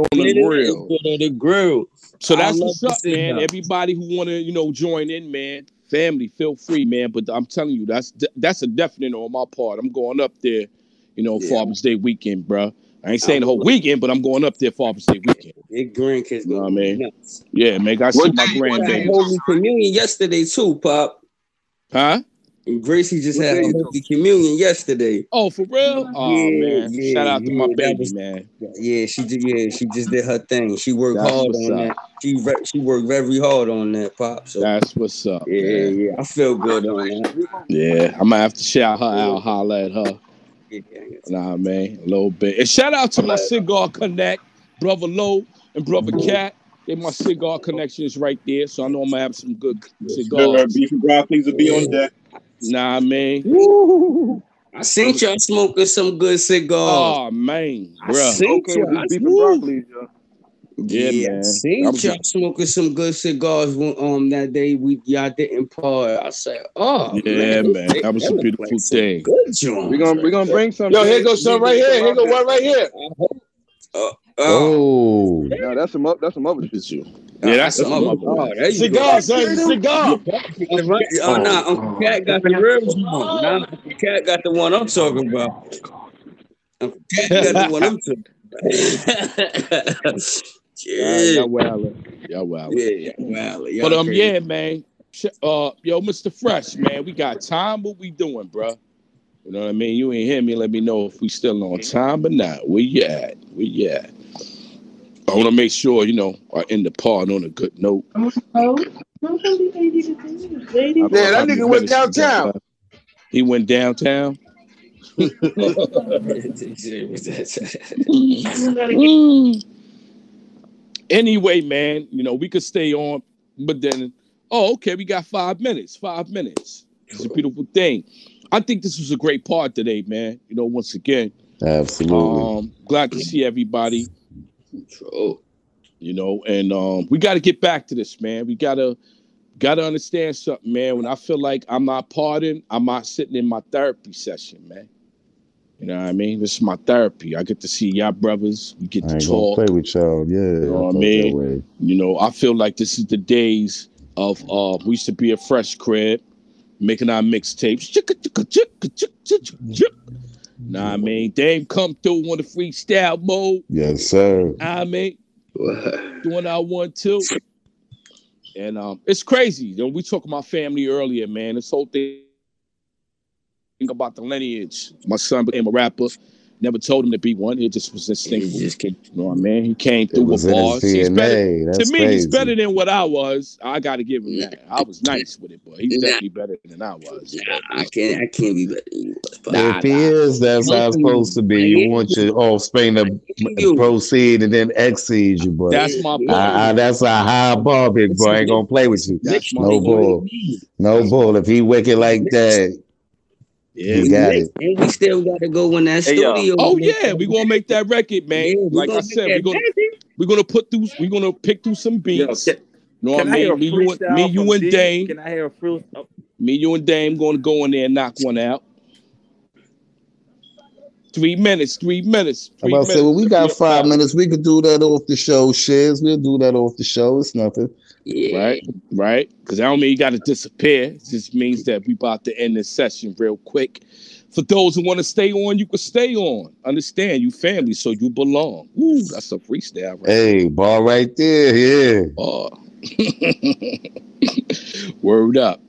Going on the grill. it's good on the grill. So that's love what's up, man. that. Everybody who want to, you know, join in, man. Family, feel free, man. But I'm telling you, that's that's a definite on my part. I'm going up there, you know, Yeah. Father's Day weekend, bro. I ain't saying the whole weekend, but I'm going up there Father's Day weekend. Big grandkids You know what I mean? nuts. Yeah, man. I see What my day you want grandbaby. Holy communion yesterday too, Pop. Huh? And Gracie just What had day a you holy communion yesterday. Oh, for real? Oh Yeah, man. yeah, Shout out to my yeah, that baby, was- man. Yeah, she did. Yeah, she just did her thing. She worked That's hard on up. that. She re- she worked very hard on that, Pop. So That's what's up. yeah, man. yeah, I feel good on that. Yeah. I'm gonna have to shout her out, holler at her. Nah, man, a little bit. And shout out to my cigar connect, brother Low and brother mm-hmm. Cat. They my cigar connections right there, so I know I'm gonna have some good Sure, cigars. beef and broccoli's will be on deck. Nah, man. Woo! I seen y'all smoking some good cigars. Oh man, Bro, I bruh. seen Okay, y'all. this beef and Woo. broccoli, yeah. Yeah, Yeah, I man. seen That was y'all a- smoking some good cigars when, um that day we y'all didn't part. I said, oh Yeah, man, man. That was a look beautiful like some thing. Good joints. We gonna we gonna bring some. Yo, here goes some right here. Here go one right here. Oh, Oh, No, that's some up. That's some other Look shit. At you. oh, Yeah, that's some some other. other Oh, there you Cigar, go. son. Cigar. Oh, nah, Uncle Cat got the real one. Nah, Uncle Cat got the one I'm talking about. Uncle Cat got the one I'm talking about. Yeah, yeah, y'all wildin'. Y'all wildin'. yeah, well, y'all But um, crazy. yeah, man. Uh, yo, Mr. Fresh, man, we got time. What we doing, bruh? You know what I mean? You ain't hear me. Let me know if we still on time, but not. Where you at? Where you at? I want to make sure you know I end the part on a good note. Yeah, that nigga went downtown. He went downtown. Anyway, man, you know we could stay on, but then, oh, okay, we got five minutes. Five minutes. It's a beautiful thing. I think this was a great part today, man. You know, once again, absolutely. um, glad to see everybody. Oh, You know, and um, we got to get back to this, man. We gotta gotta understand something, man. When I feel like I'm not partying, I'm not sitting in my therapy session, man. You know what I mean? This is my therapy. I get to see y'all brothers. We get I to talk. play with y'all. Yeah, You know I what I mean? You know, I feel like this is the days of uh we used to be a fresh crib, making our mixtapes. Nah, I mean, Dame come through on the freestyle mode. Yes, sir. I mean, doing our one two. And um, it's crazy. You know, we talked about family earlier, man. This whole thing about the lineage. My son became a rapper. Never told him to be one. It just was instinctive. just came. You know what I mean? He came through was with bars. He's better, That's to me, crazy. he's better than what I was. I got to give him that. I was nice with it, but he's Nah. definitely better than I was. Nah, I can't. I can't be better than you. But Nah, if he is, that's how it's supposed to be. You want your oh, offspring to You. proceed and then exceed you, but That's my point. I, I, that's a high bar, big boy. I ain't gonna play with you. That's No bull. No bull. If he wicked like that, Yeah. he got it. And we still got to go in that Hey, yo. studio. Oh yeah, we gonna make that record, man. Yeah, like gonna I said, we're gonna we're gonna put through we're gonna pick through some Yo, beats. can, you know what I I mean? Me, you, and, freestyle me, you and D? Dame. Can I hear a free? Oh, Me, you and Dame gonna go in there and knock one out. Three minutes, three minutes. I'm Three about to say, well, we got five minutes. We could do that off the show, Shiz. We'll do that off the show. It's nothing. Yeah. Right, right. Because I don't mean you got to disappear. It just means that we about to end this session real quick. For those who want to stay on, you can stay on. Understand, you family, so you belong. Ooh, that's a freestyle, right? Hey, ball right there. Yeah. Oh. Word up.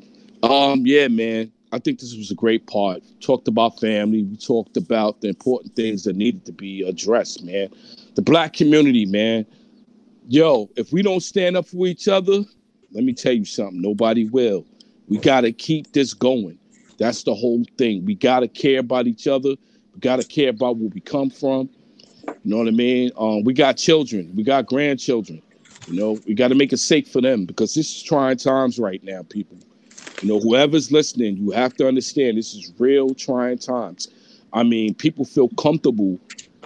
Um, yeah, man. I think this was a great part. Talked about family. We talked about the important things that needed to be addressed, man. The black community, man. Yo, if we don't stand up for each other, let me tell you something. Nobody will. We gotta keep this going. That's the whole thing. We gotta care about each other. We gotta care about where we come from. You know what I mean? Um, we got children. We got grandchildren. You know, we got to make it safe for them because this is trying times right now, people. You know, whoever's listening, you have to understand this is real trying times. I mean, people feel comfortable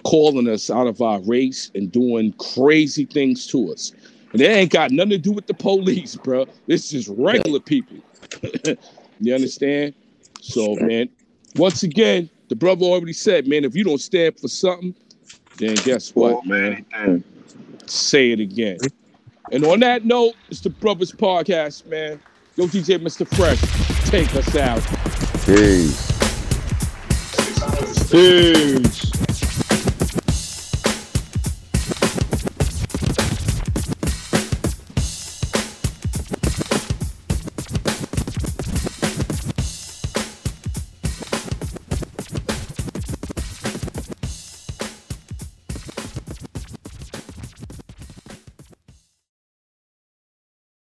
calling us out of our race and doing crazy things to us. And it ain't got nothing to do with the police, bro. This is regular people. you understand? So, man, once again, the brother already said, man, if you don't stand for something, then guess what, man? Say it again. And on that note, it's the Brothers Podcast, man. Yo, DJ Mr. Fresh, take us out. Peace. Peace.